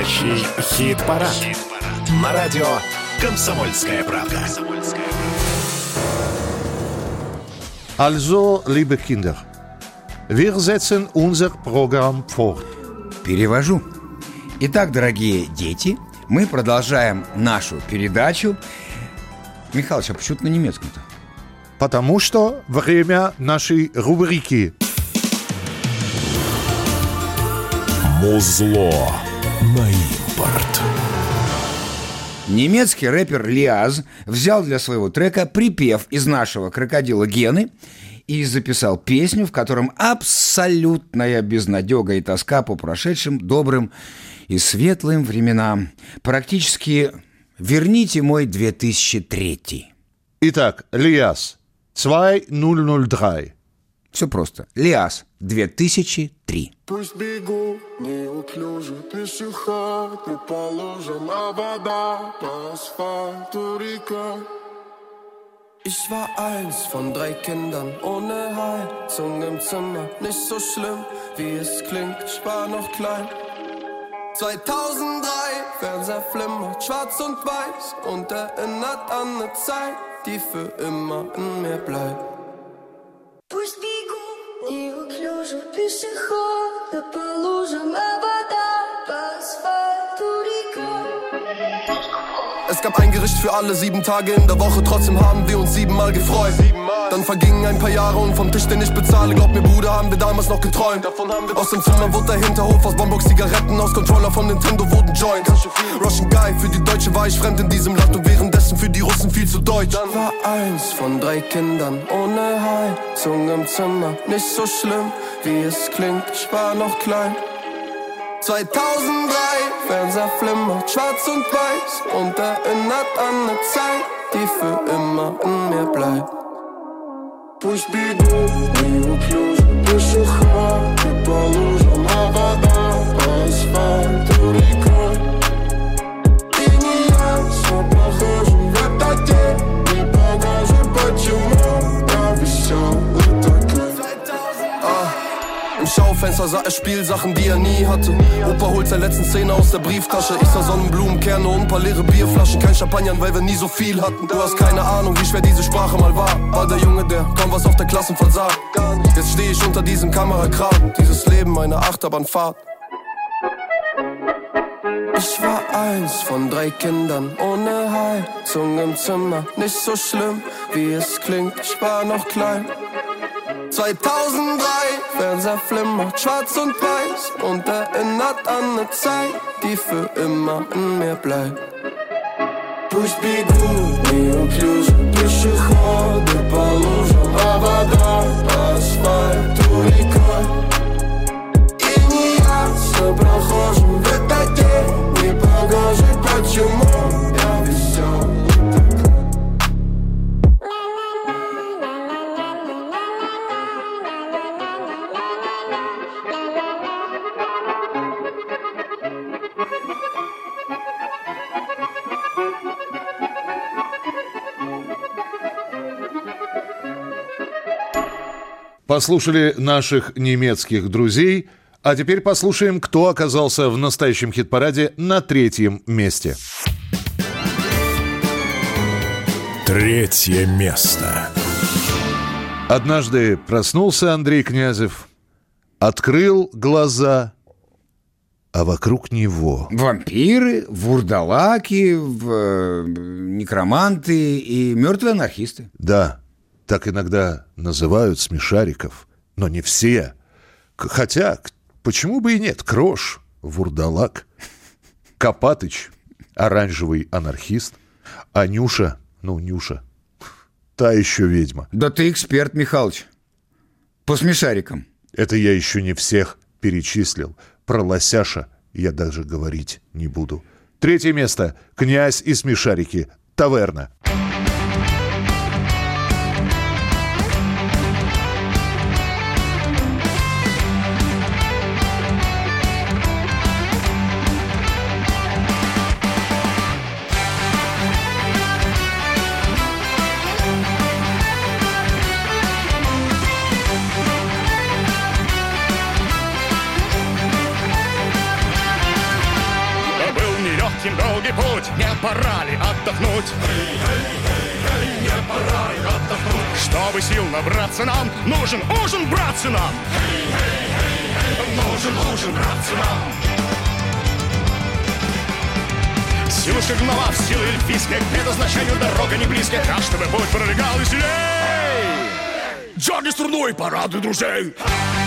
Настоящий хит-парад. На радио «Комсомольская правда». Also, liebe Kinder, wir setzen unser Programm fort. Перевожу. Итак, дорогие дети, мы продолжаем нашу передачу. Михалыч, а почему ты на немецком-то? Потому что время нашей рубрики. Музло на импорт. Немецкий рэпер Лиаз взял для своего трека припев из нашего крокодила Гены и записал песню, в котором абсолютная безнадега и тоска по прошедшим добрым и светлым временам. Практически «Верните мой 2003». Итак, Лиас, 2003. Все просто. Лиас, 2003. Пусть бегу неуклюже пешеходы по лужам, а вода по асфальту река. Ich war eins von drei Kindern ohne Heizung im Zimmer. Nicht so schlimm, wie es klingt, ich war noch klein. 2003, Fernseher flimmert, schwarz und weiß und erinnert an eine Zeit, die für immer in mir bleibt. Пусть бегут неуклюже пешеходы по лужам, а Es gab ein Gericht für alle sieben Tage in der Woche, trotzdem haben wir uns siebenmal gefreut. Dann vergingen ein paar Jahre und vom Tisch, den ich bezahle, glaub mir, Bruder, haben wir damals noch geträumt. Aus dem Zimmer wurde der Hinterhof aus Bonbox Zigaretten, aus Controller von Nintendo wurden Joints. Russian Guy, für die Deutsche war ich fremd in diesem Land und währenddessen für die Russen viel zu deutsch. Dann war eins von drei Kindern ohne Heizung im Zimmer, nicht so schlimm, wie es klingt, ich war noch klein. 2003, Fernseher flimmert schwarz und weiß und erinnert an eine Zeit, die für immer in mir bleibt. Пусть бегут, неуклюже пешеходы по лужам, а вода по асфальту Schaufenster sah er Spielsachen, die er nie hatte. Opa holt seine letzten Zähne aus der Brieftasche. Ich sah Sonnenblumenkerne und ein paar leere Bierflaschen. Kein Champagner, weil wir nie so viel hatten. Du hast keine Ahnung, wie schwer diese Sprache mal war. War der Junge, der kaum was auf der Klassenfahrt sah. Jetzt stehe ich unter diesem Kamerakran. Dieses Leben, eine Achterbahnfahrt. Ich war eins von drei Kindern ohne Heizung im Zimmer. Nicht so schlimm, wie es klingt, ich war noch klein. 2003, Fernseher flimmert schwarz und weiß und erinnert an eine Zeit, die für immer in mir bleibt. Пусть бегут неуклюже пешеходы по лужам, а вода по асфальту рекой. И не ясно прохожим в этот день, не похоже, почему Послушали наших немецких друзей, а теперь послушаем, кто оказался в настоящем хит-параде на третьем месте. Третье место. Однажды проснулся Андрей Князев, открыл глаза, а вокруг него... Вампиры, вурдалаки, в- э, некроманты и мертвые анархисты. Да, так иногда называют смешариков, но не все. Хотя, почему бы и нет? Крош, вурдалак, Копатыч, оранжевый анархист, а Нюша, ну, Нюша, та еще ведьма. Да ты эксперт, Михалыч. По смешарикам. Это я еще не всех перечислил. Про лосяша я даже говорить не буду. Третье место. Князь и смешарики. Таверна. Сил набраться нам, нужен ужин, братцы нам! Нужен ужин, братцы нам! Силу шагнула в силу эльфийская, к предназначению дорога не близкая, так, чтобы путь пролегал веселей! Дерни струной, порадуй друзей! Если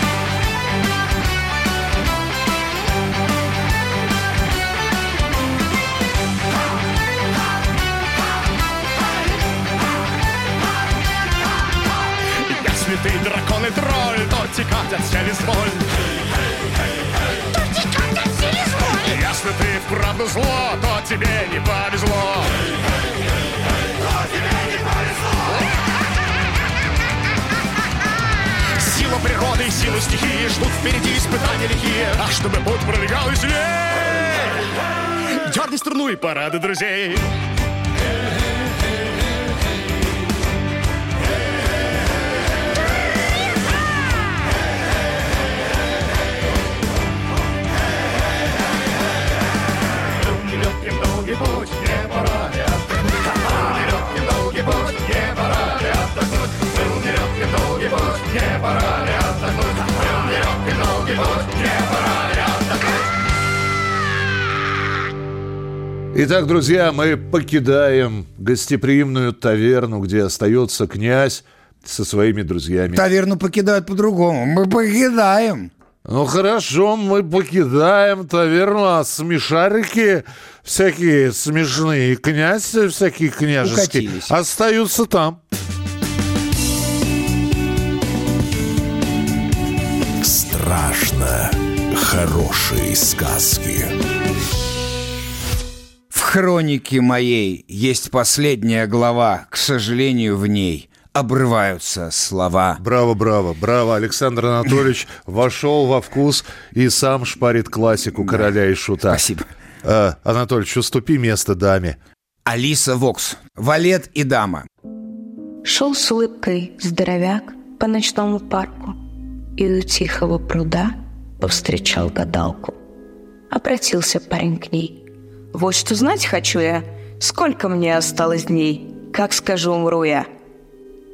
ты дракон и тролль, то текать от сели зволь. Если ты вправду зло, то тебе не повезло. Сила природы и сила стихии ждут впереди испытания лихие. А чтобы путь пролегал веселее, дерни струну и парады друзей. Долгий путь, не пора ли отдохнуть? Долгий путь, не пора ли отдохнуть? Был нелегким долгий путь, не пора ли отдохнуть? Был нелегким долгий путь, не пора ли? Итак, друзья, мы покидаем гостеприимную таверну, где остается князь со своими друзьями. Таверну покидают по-другому. Мы покидаем. Ну хорошо, мы покидаем таверну, а смешарики всякие смешные, князь всякие княжеские Укатились. остаются там. Страшно хорошие сказки. В хронике моей есть последняя глава. К сожалению, в ней обрываются слова. Браво, браво, браво. Александр Анатольевич вошел во вкус и сам шпарит классику короля и шута. Спасибо. А, Анатольевич, уступи место даме. Алиса Вокс. Валет и дама. Шел с улыбкой здоровяк по ночному парку и у тихого пруда повстречал гадалку. Обратился парень к ней. «Вот что знать хочу я, сколько мне осталось дней, как скажу, умру я».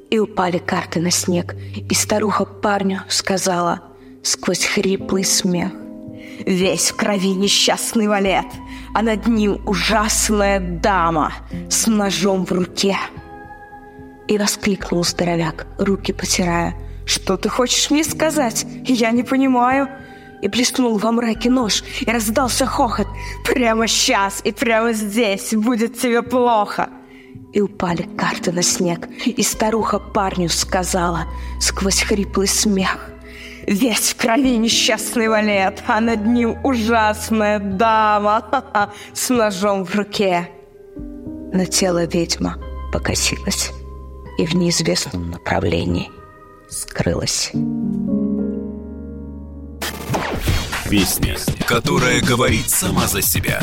И упали карты на снег, и старуха парню сказала сквозь хриплый смех. Весь в крови несчастный валет, а над ним ужасная дама с ножом в руке. И воскликнул здоровяк, руки потирая. «Что ты хочешь мне сказать? Я не понимаю!» И блеснул во мраке нож, и раздался хохот. «Прямо сейчас и прямо здесь будет тебе плохо!» И упали карты на снег, и старуха парню сказала сквозь хриплый смех. Весь в крови несчастный валет, а над ним ужасная дама с ножом в руке. Но тело ведьма покосилось и в неизвестном направлении скрылось. Песня, которая говорит сама за себя.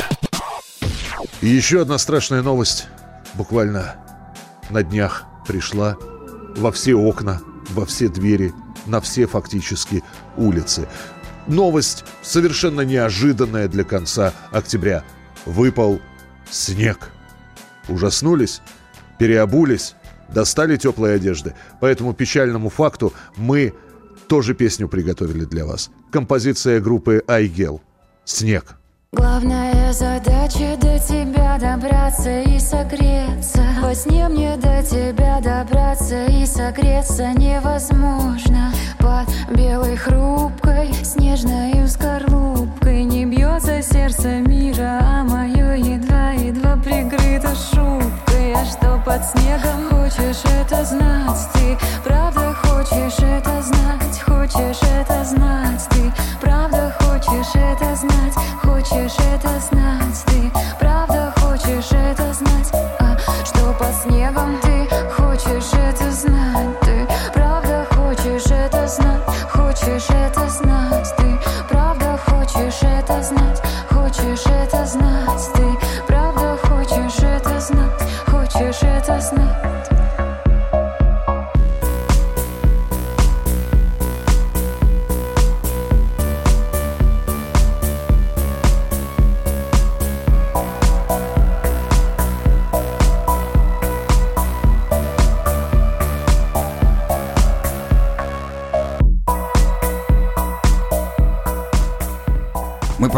И еще одна страшная новость. Буквально на днях пришла во все окна, во все двери, на все фактически улицы. Новость совершенно неожиданная для конца октября. Выпал снег. Ужаснулись, переобулись, достали теплой одежды. По этому печальному факту мы тоже песню приготовили для вас. Композиция группы Айгел. «Снег». Главная задача до тебя добраться и согреться. Во сне мне до тебя добраться и согреться невозможно. Под белой хрупкой снежной скорлупкой Не бьется сердце мира, а мое едва-едва прикрыто шубкой. А что под снегом хочешь это знать ты? Правда хочешь это знать, хочешь это знать ты? Правда хочешь это знать, хочешь это знать ты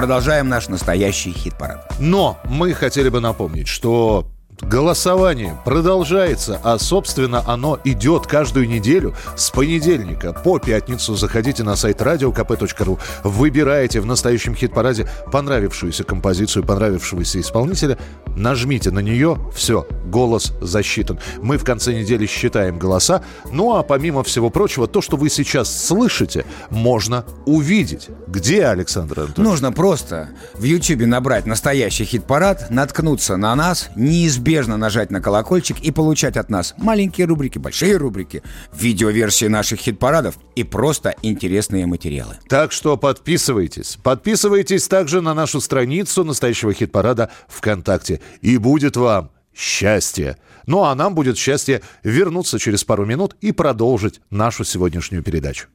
продолжаем наш настоящий хит-парад. Но мы хотели бы напомнить, что голосование продолжается, а, собственно, оно идет каждую неделю с понедельника по пятницу. Заходите на сайт radiokp.ru, выбираете в настоящем хит-параде понравившуюся композицию, понравившегося исполнителя, нажмите на нее, все, голос засчитан. Мы в конце недели считаем голоса, ну а помимо всего прочего, то, что вы сейчас слышите, можно увидеть. Где, Александр Анатольевич? Нужно просто в Ютьюбе набрать настоящий хит-парад, наткнуться на нас, неизбежно нажать на колокольчик и получать от нас маленькие рубрики, большие рубрики, видеоверсии наших хит-парадов и просто интересные материалы. Так что подписывайтесь. Подписывайтесь также на нашу страницу настоящего хит-парада ВКонтакте. И будет вам счастье. Ну а нам будет счастье вернуться через пару минут и продолжить нашу сегодняшнюю передачу.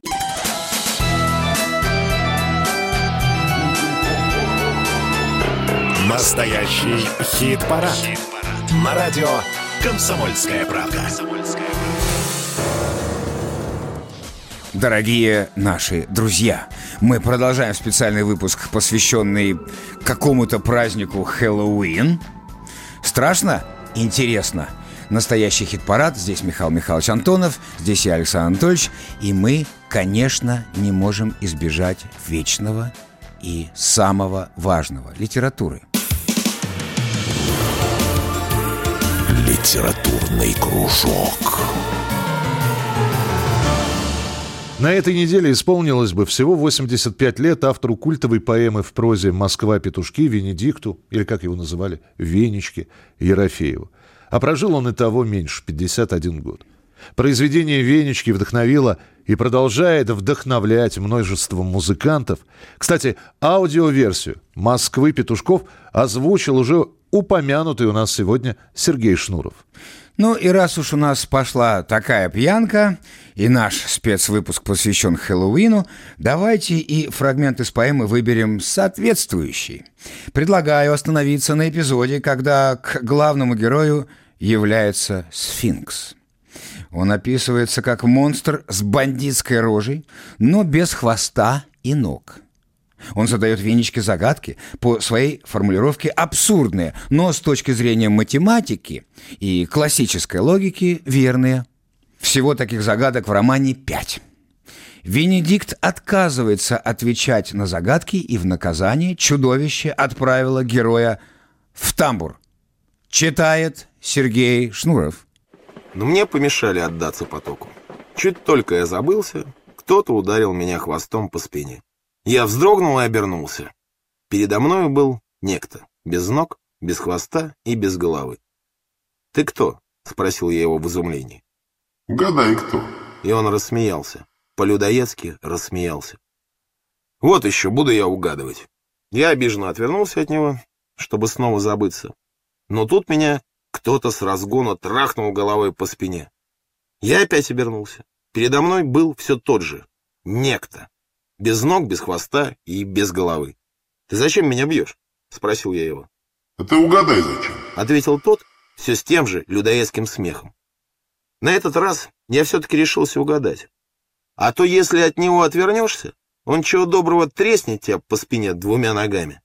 Настоящий хит-парад. На радио «Комсомольская правда». Дорогие наши друзья, мы продолжаем специальный выпуск, посвященный какому-то празднику Хэллоуин. Страшно? Интересно. Настоящий хит-парад. Здесь Михаил Михайлович Антонов, здесь я, Александр Анатольевич. И мы, конечно, не можем избежать вечного и самого важного – литературы. Литературный кружок. На этой неделе исполнилось бы всего 85 лет автору культовой поэмы в прозе «Москва-петушки» Венедикту, или как его называли, Венечке Ерофееву. А прожил он и того меньше, 51 год. Произведение Венечки вдохновило и продолжает вдохновлять множество музыкантов. Кстати, аудиоверсию «Москвы петушков» озвучил уже упомянутый у нас сегодня Сергей Шнуров. Ну и раз уж у нас пошла такая пьянка, и наш спецвыпуск посвящен Хэллоуину, давайте и фрагмент из поэмы выберем соответствующий. Предлагаю остановиться на эпизоде, когда к главному герою является сфинкс. Он описывается как монстр с бандитской рожей, но без хвоста и ног. Он задает Венечке загадки, по своей формулировке абсурдные, но с точки зрения математики и классической логики верные. Всего таких загадок в романе пять. Венедикт отказывается отвечать на загадки, и в наказание чудовище отправило героя в тамбур. Читает Сергей Шнуров. Но мне помешали отдаться потоку. Чуть только я забылся, кто-то ударил меня хвостом по спине. Я вздрогнул и обернулся. Передо мною был некто, без ног, без хвоста и без головы. «Ты кто?» — спросил я его в изумлении. Угадай, кто. И он рассмеялся. По-людоедски рассмеялся. «Вот еще буду я угадывать». Я обиженно отвернулся от него, чтобы снова забыться. Но тут меня кто-то с разгона трахнул головой по спине. Я опять обернулся. Передо мной был все тот же. Некто. Без ног, без хвоста и без головы. «Ты зачем меня бьешь?» — спросил я его. А ты угадай зачем. Ответил тот все с тем же людоедским смехом. На этот раз я все-таки решился угадать. А то если от него отвернешься, он чего доброго треснет тебя по спине двумя ногами.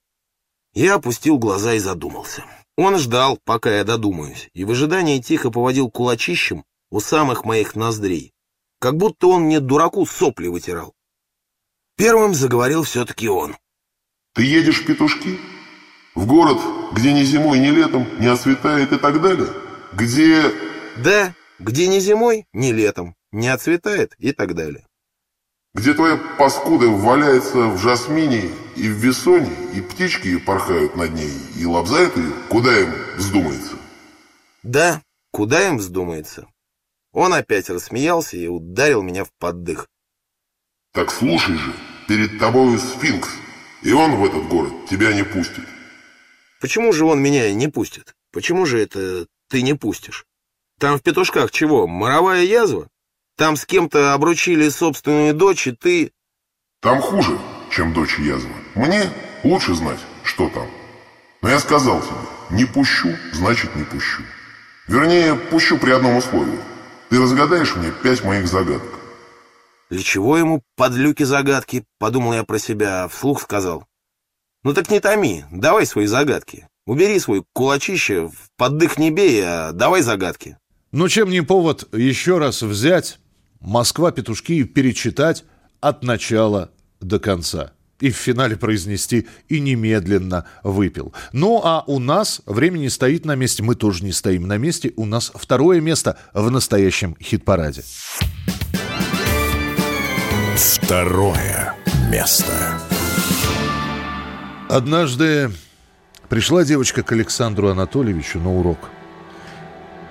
Я опустил глаза и задумался. Он ждал, пока я додумаюсь, и в ожидании тихо поводил кулачищем у самых моих ноздрей, как будто он мне, дураку, сопли вытирал. Первым заговорил все-таки он. Ты едешь в петушки? В город, где ни зимой, ни летом не осветает и так далее? Где... Да, где ни зимой, ни летом не отцветает и так далее. Где твоя паскуда валяется в жасмине и в весоне, и птички порхают над ней и лобзают ее, куда им вздумается. Да, куда им вздумается. Он опять рассмеялся и ударил меня в поддых. Так слушай же, перед тобою сфинкс, и он в этот город тебя не пустит. Почему же он меня не пустит? Почему же это ты не пустишь? Там в петушках чего, моровая язва? Там с кем-то обручили собственную дочь, и ты... Там хуже, чем дочь язва. Мне лучше знать, что там. Но я сказал тебе, не пущу, значит не пущу. Вернее, пущу при одном условии. Ты разгадаешь мне пять моих загадок. Для чего ему подлюки загадки? Подумал я про себя, а вслух сказал. Ну так не томи, давай свои загадки. Убери свой кулачище, в поддых не бей, а давай загадки. Ну, чем не повод еще раз взять «Москва-петушки» и перечитать от начала до конца. И в финале произнести «и немедленно выпил». Ну, а у нас время не стоит на месте, мы тоже не стоим на месте. У нас второе место в настоящем хит-параде. Второе место. Однажды пришла девочка к Александру Анатольевичу на урок.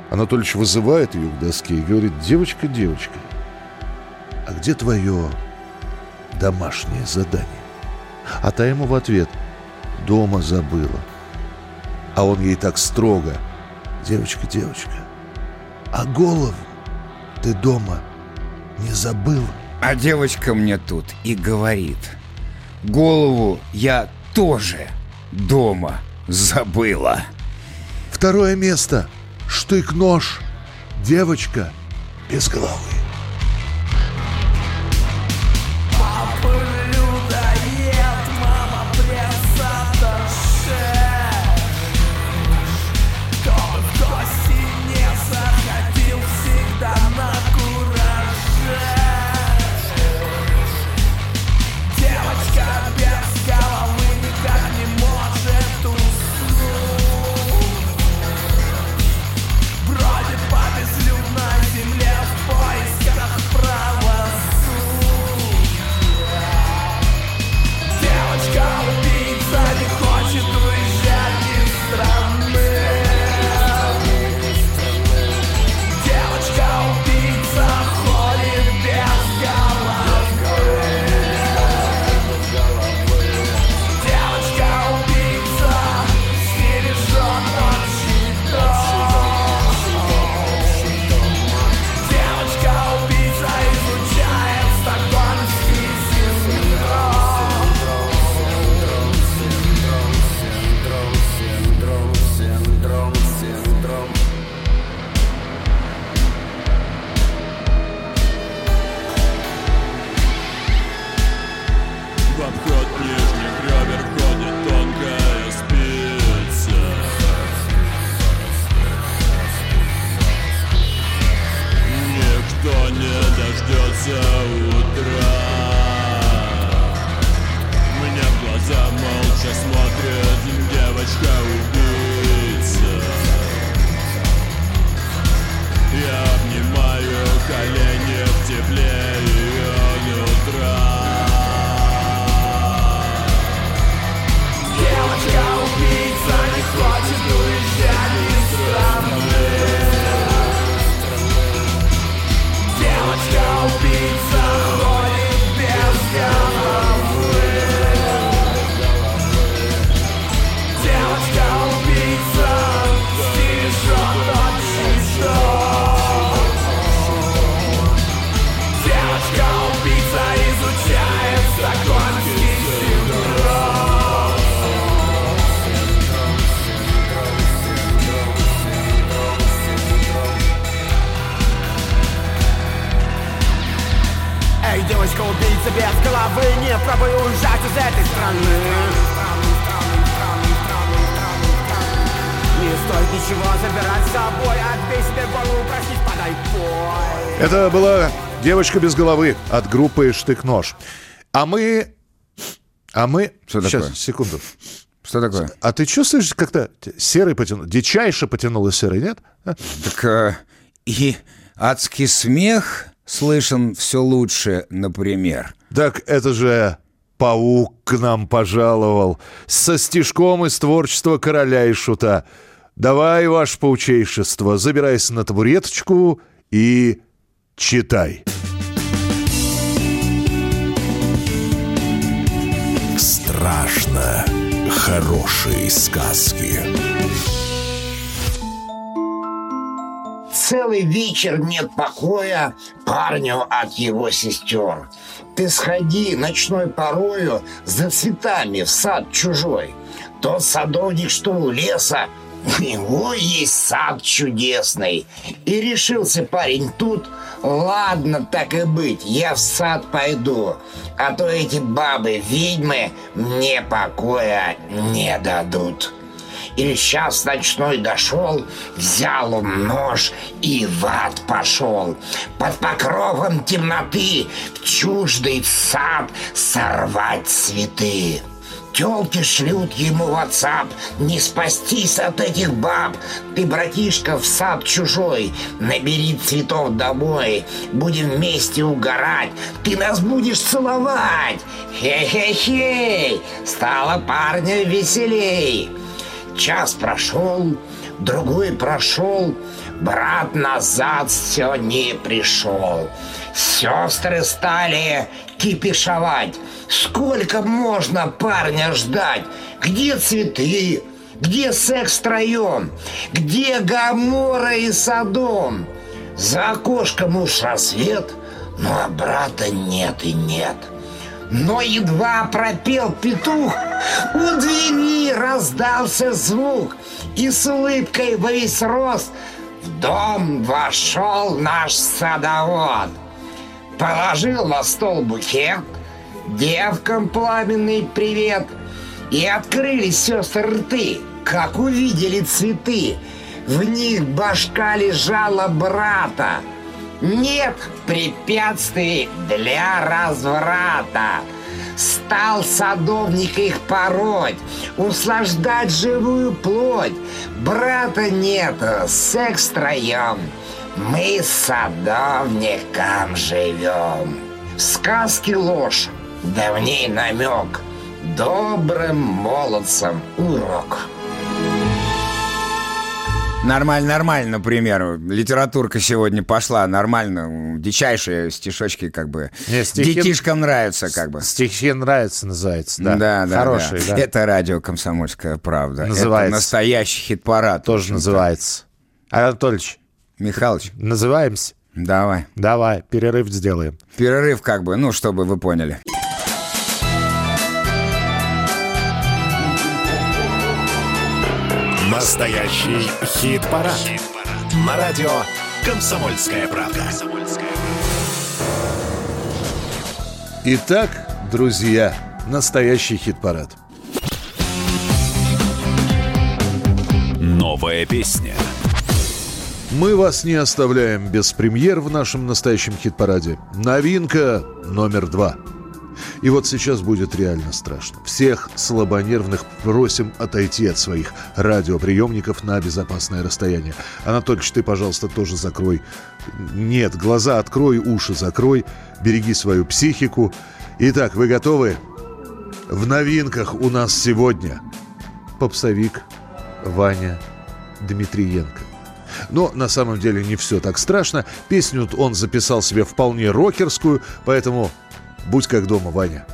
Анатольевич вызывает ее к доске и говорит, девочка, девочка, а где твое домашнее задание? А та ему в ответ, дома забыла. А он ей так строго, девочка, девочка, а голову ты дома не забыла? А девочка мне тут и говорит, голову я тоже дома забыла. Второе место. Штык-нож. Девочка без головы. Девочка без головы от группы Штык-нож. А мы... А мы... Что Сейчас, такое? секунду. Что такое? А ты чувствуешь, как-то серый потянул? Дичайше потянуло серый, нет? А? Так э, и адский смех слышен все лучше, например. Так это же паук к нам пожаловал со стишком из творчества короля и шута. Давай, ваше паучейшество, забирайся на табуреточку и читай. Страшно хорошие сказки. Целый вечер нет покоя парню от его сестер. Ты сходи ночной порою за цветами в сад чужой. Тот садовник, что у леса, у него есть сад чудесный. И решился парень тут, ладно, так и быть, я в сад пойду. А то эти бабы-ведьмы мне покоя не дадут. И сейчас ночной дошел, взял он нож и в ад пошел. Под покровом темноты в чуждый сад сорвать цветы. Телки шлют ему в WhatsApp Не спастись от этих баб Ты, братишка, в сад чужой Набери цветов домой Будем вместе угорать Ты нас будешь целовать Хе-хе-хей Стало парня веселей Час прошел, другой прошел, брат назад все не пришел. Сестры стали кипишовать. Сколько можно парня ждать? Где цветы? Где секс втроем? Где Гамора и Содом? За окошком уж рассвет, ну а брата нет и нет. Но едва пропел петух, у двери раздался звук, и с улыбкой во весь рост в дом вошел наш садовод. Положил на стол букет, девкам пламенный привет, и открылись сестры рты, как увидели цветы. В них башка лежала брата. Нет препятствий для разврата. Стал садовник их пороть, услаждать живую плоть. Брата нет, секс втроем. Мы с садовником живем. В сказке ложь, да в ней намек. Добрым молодцам урок. Нормально, нормально, например. Литературка сегодня пошла нормально. Дичайшие стишочки, как бы. Не, стихи- Детишкам нравятся, как бы. Стихи нравятся, называется, да. Да, да, Хорошие, да. Это радио «Комсомольская правда». Называется. Это настоящий хит-парад. Тоже называется. Анатольевич. Михалыч. Называемся. Давай. Давай, перерыв сделаем. Перерыв, как бы, ну, чтобы вы поняли. Настоящий хит-парад. На радио «Комсомольская правда». Итак, друзья, настоящий хит-парад. Новая песня. Мы вас не оставляем без премьер в нашем настоящем хит-параде. Новинка номер два. И вот сейчас будет реально страшно. Всех слабонервных просим отойти от своих радиоприемников на безопасное расстояние. Анатольевич, ты, пожалуйста, тоже закрой. Нет, глаза открой, уши закрой. Береги свою психику. Итак, вы готовы? В новинках у нас сегодня попсовик Ваня Дмитриенко. Но на самом деле не все так страшно. Песню он записал себе вполне рокерскую, поэтому будь как дома, Ваня.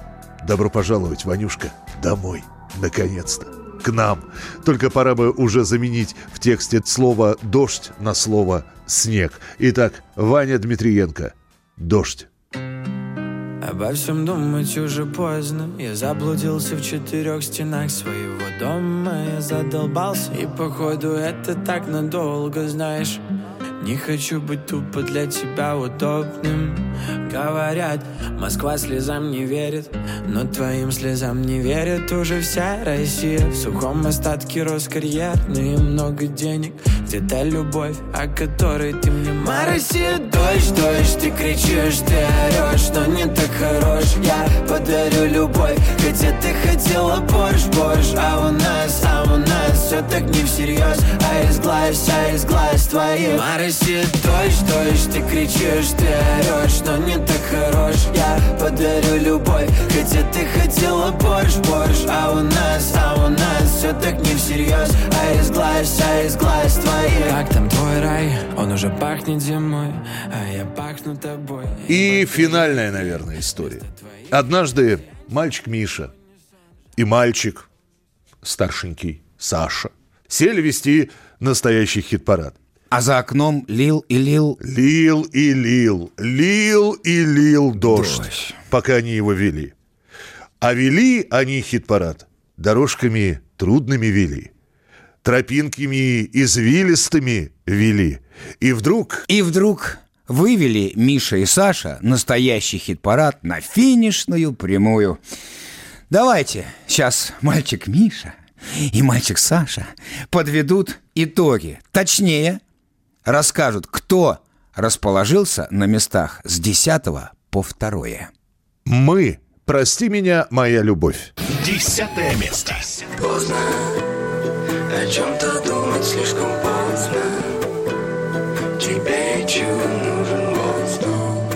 Добро пожаловать, Ванюшка, домой. Наконец-то. К нам. Только пора бы уже заменить в тексте слово «дождь» на слово «снег». Итак, Ваня Дмитриенко. «Дождь». Обо всем думать уже поздно Я заблудился в четырех стенах своего дома Я задолбался И походу это так надолго, знаешь Не хочу быть тупо для тебя удобным. Говорят, Москва слезам не верит Но твоим слезам не верит уже вся Россия. В сухом остатке рос карьерный много денег. Где-то любовь, о которой ты мне Россия, дождь, дождь, ты кричишь, ты орешь Но не так хорош, я подарю любовь Хотя ты хотела борщ, борщ. А у нас, а у нас все так не всерьез. А из глаз, а из глаз твоих Россия, дождь, дождь, ты кричишь, ты орешь Но не так хорош, я подарю любовь Хотя ты хотела борщ, борщ А у нас, а у нас все так не всерьез А из глаз, а из глаз твоих Как там твой рай? Он уже пахнет зимой А я пахну тобой И финальная, наверное, история. Однажды мальчик Миша и мальчик старшенький Саша сели вести настоящий хит-парад. А за окном лил и лил... Лил и лил, лил и лил дождь, Дождь. пока они его вели. А вели они хит-парад дорожками трудными вели, тропинками извилистыми вели. И вдруг... И вдруг вывели Миша и Саша настоящий хит-парад на финишную прямую. Давайте, сейчас мальчик Миша и мальчик Саша подведут итоги. Точнее, расскажут, кто расположился на местах с 10 по 2. Мы, прости меня, моя любовь. Десятое место. Поздно О чем-то думать слишком поздно Тебе чего нужен воздух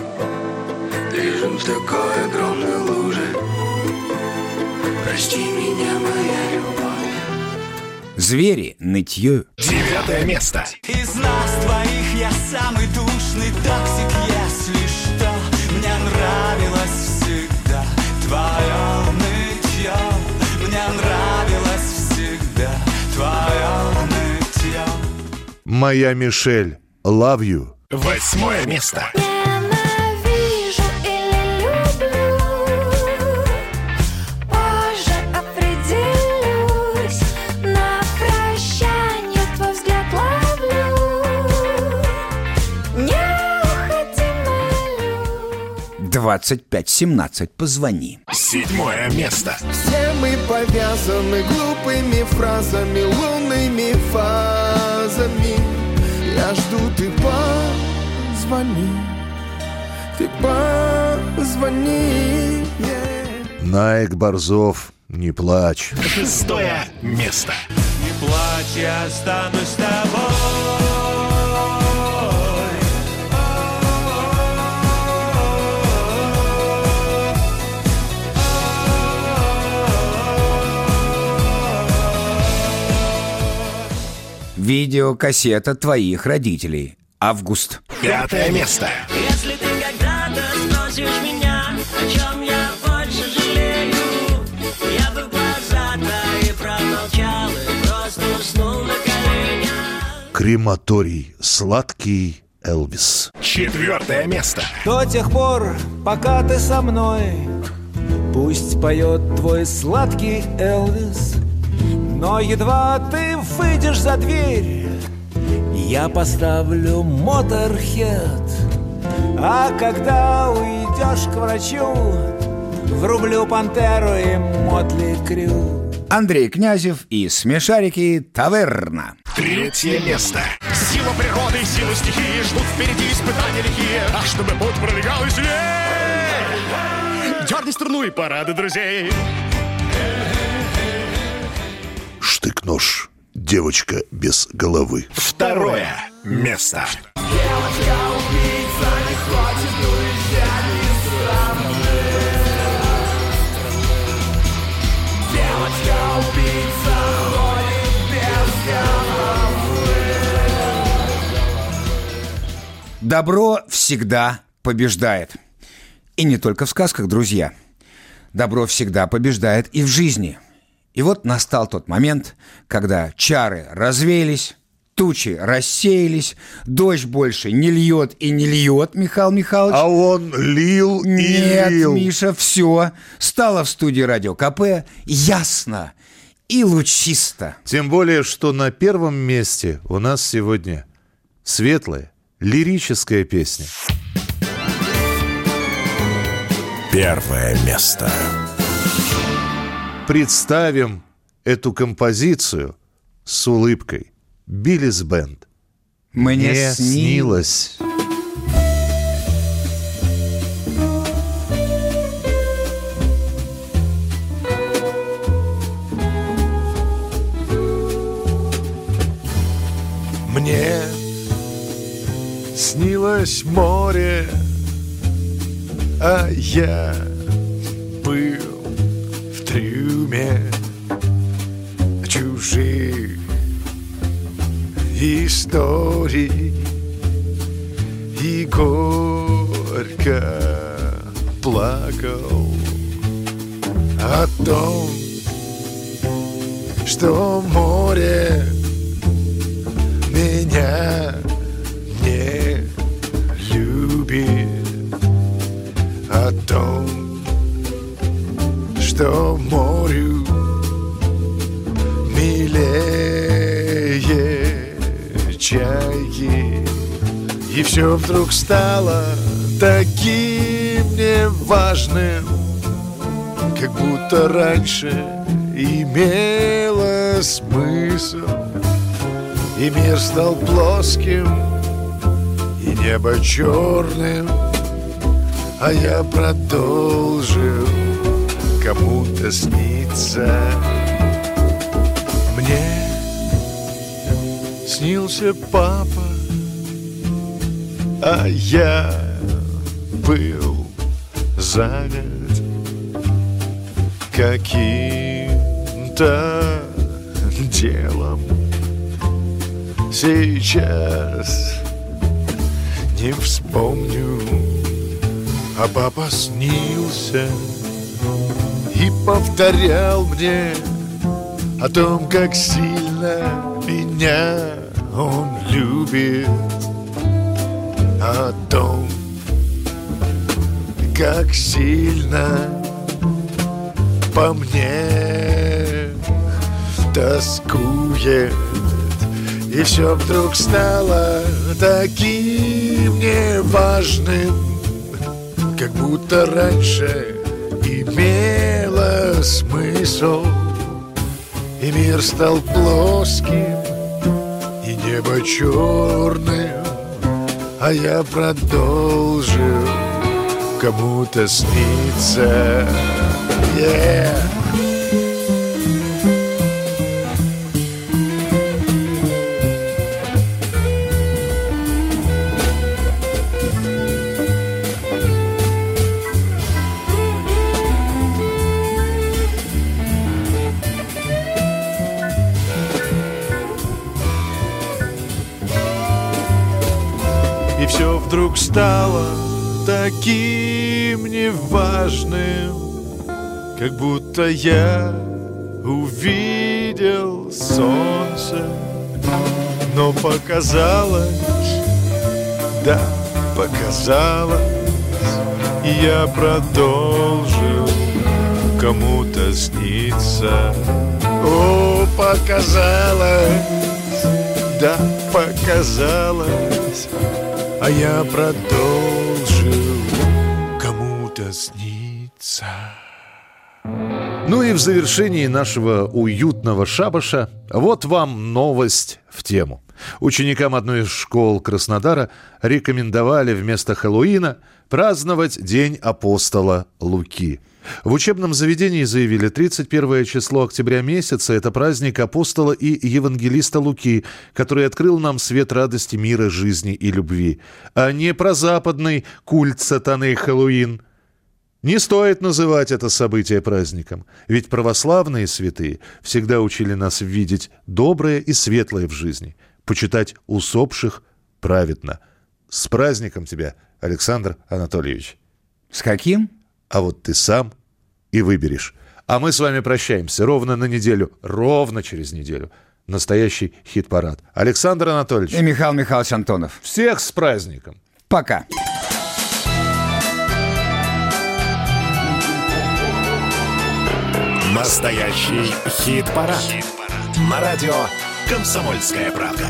Лежим в такой огромной луже Прости меня, моя любовь Звери нытье. Девятое место. Из нас двоих я самый душный токсик, если что Мне нравилось всегда твое нытье Мне нравилось всегда твое нытье Моя Мишель, love you. Восьмое место. Ненавижу 2517 позвони. Седьмое место. Все мы повязаны глупыми фразами, лунными фазами. Я жду, ты позвони, ты позвони. yeah. Найк Борзов, не плачь. Шестое место. Не плачь, я останусь с тобой Видеокассета твоих родителей. Август. Пятое место. Если ты когда-то спросишь меня, о чем я больше жалею, я бы глаза твои промолчал и просто уснул на коленях. Крематорий, сладкий Элвис. Четвертое место. До тех пор, пока ты со мной Пусть поет твой сладкий Элвис Но едва ты выйдешь за дверь Я поставлю моторхед. А когда уйдешь к врачу Врублю пантеру и мотли крю. Андрей Князев и смешарики Таверна. Третье место. Сила природы, сила стихии Ждут впереди испытания лихие. Ах, чтобы путь пролегал и Дерни струну и парады друзей Штык-нож. Девочка без головы. Второе место. Девочка-убийца не хочет уезжать из страны Девочка-убийца ходит без головы Добро всегда побеждает. И не только в сказках, друзья. Добро всегда побеждает и в жизни. И вот настал тот момент, когда чары развеялись, тучи рассеялись, дождь больше не льет и не льет, Михаил Михайлович. А он лил и Нет, лил. Миша, все. Стало в студии Радио КП ясно и лучисто. Тем более, что на первом месте у нас сегодня светлая, лирическая песня. Первое место. Представим эту композицию с улыбкой. Биллис Бенд. Мне Не снилось. снилось. Мне снилось море, а я был трюме чужих историй и горько плакал о том, что море меня не любит. О том, что морю милее чайки. И все вдруг стало таким неважным, как будто раньше имело смысл. И мир стал плоским, и небо черным, а я продолжил кому-то сниться. Мне снился папа, а я был занят каким-то делом. Сейчас не вспомню, а папа снился и повторял мне о том, как сильно меня он любит, о том, как сильно по мне тоскует. И все вдруг стало таким неважным, как будто раньше смысл. И мир стал плоским, и небо черным, а я продолжил кому-то сниться. Yeah. Вдруг стало таким неважным, как будто я увидел солнце, но показалось, да, показалось, и я продолжил кому-то сниться. О, показалось, да, показалось, а я продолжил кому-то сниться. Ну и в завершении нашего уютного шабаша вот вам новость в тему. Ученикам одной из школ Краснодара рекомендовали вместо Хэллоуина праздновать День апостола Луки. В учебном заведении заявили, 31 число октября месяца – это праздник апостола и евангелиста Луки, который открыл нам свет радости, мира, жизни и любви, а не про западный культ сатаны Хэллоуин – не стоит называть это событие праздником, ведь православные святые всегда учили нас видеть доброе и светлое в жизни, почитать усопших праведно. С праздником тебя, Александр Анатольевич. С каким? А вот ты сам и выберешь. А мы с вами прощаемся ровно на неделю, ровно через неделю. Настоящий хит-парад. Александр Анатольевич. И Михаил Михайлович Антонов. Всех с праздником. Пока. Настоящий хит-парад. На радио «Комсомольская правда».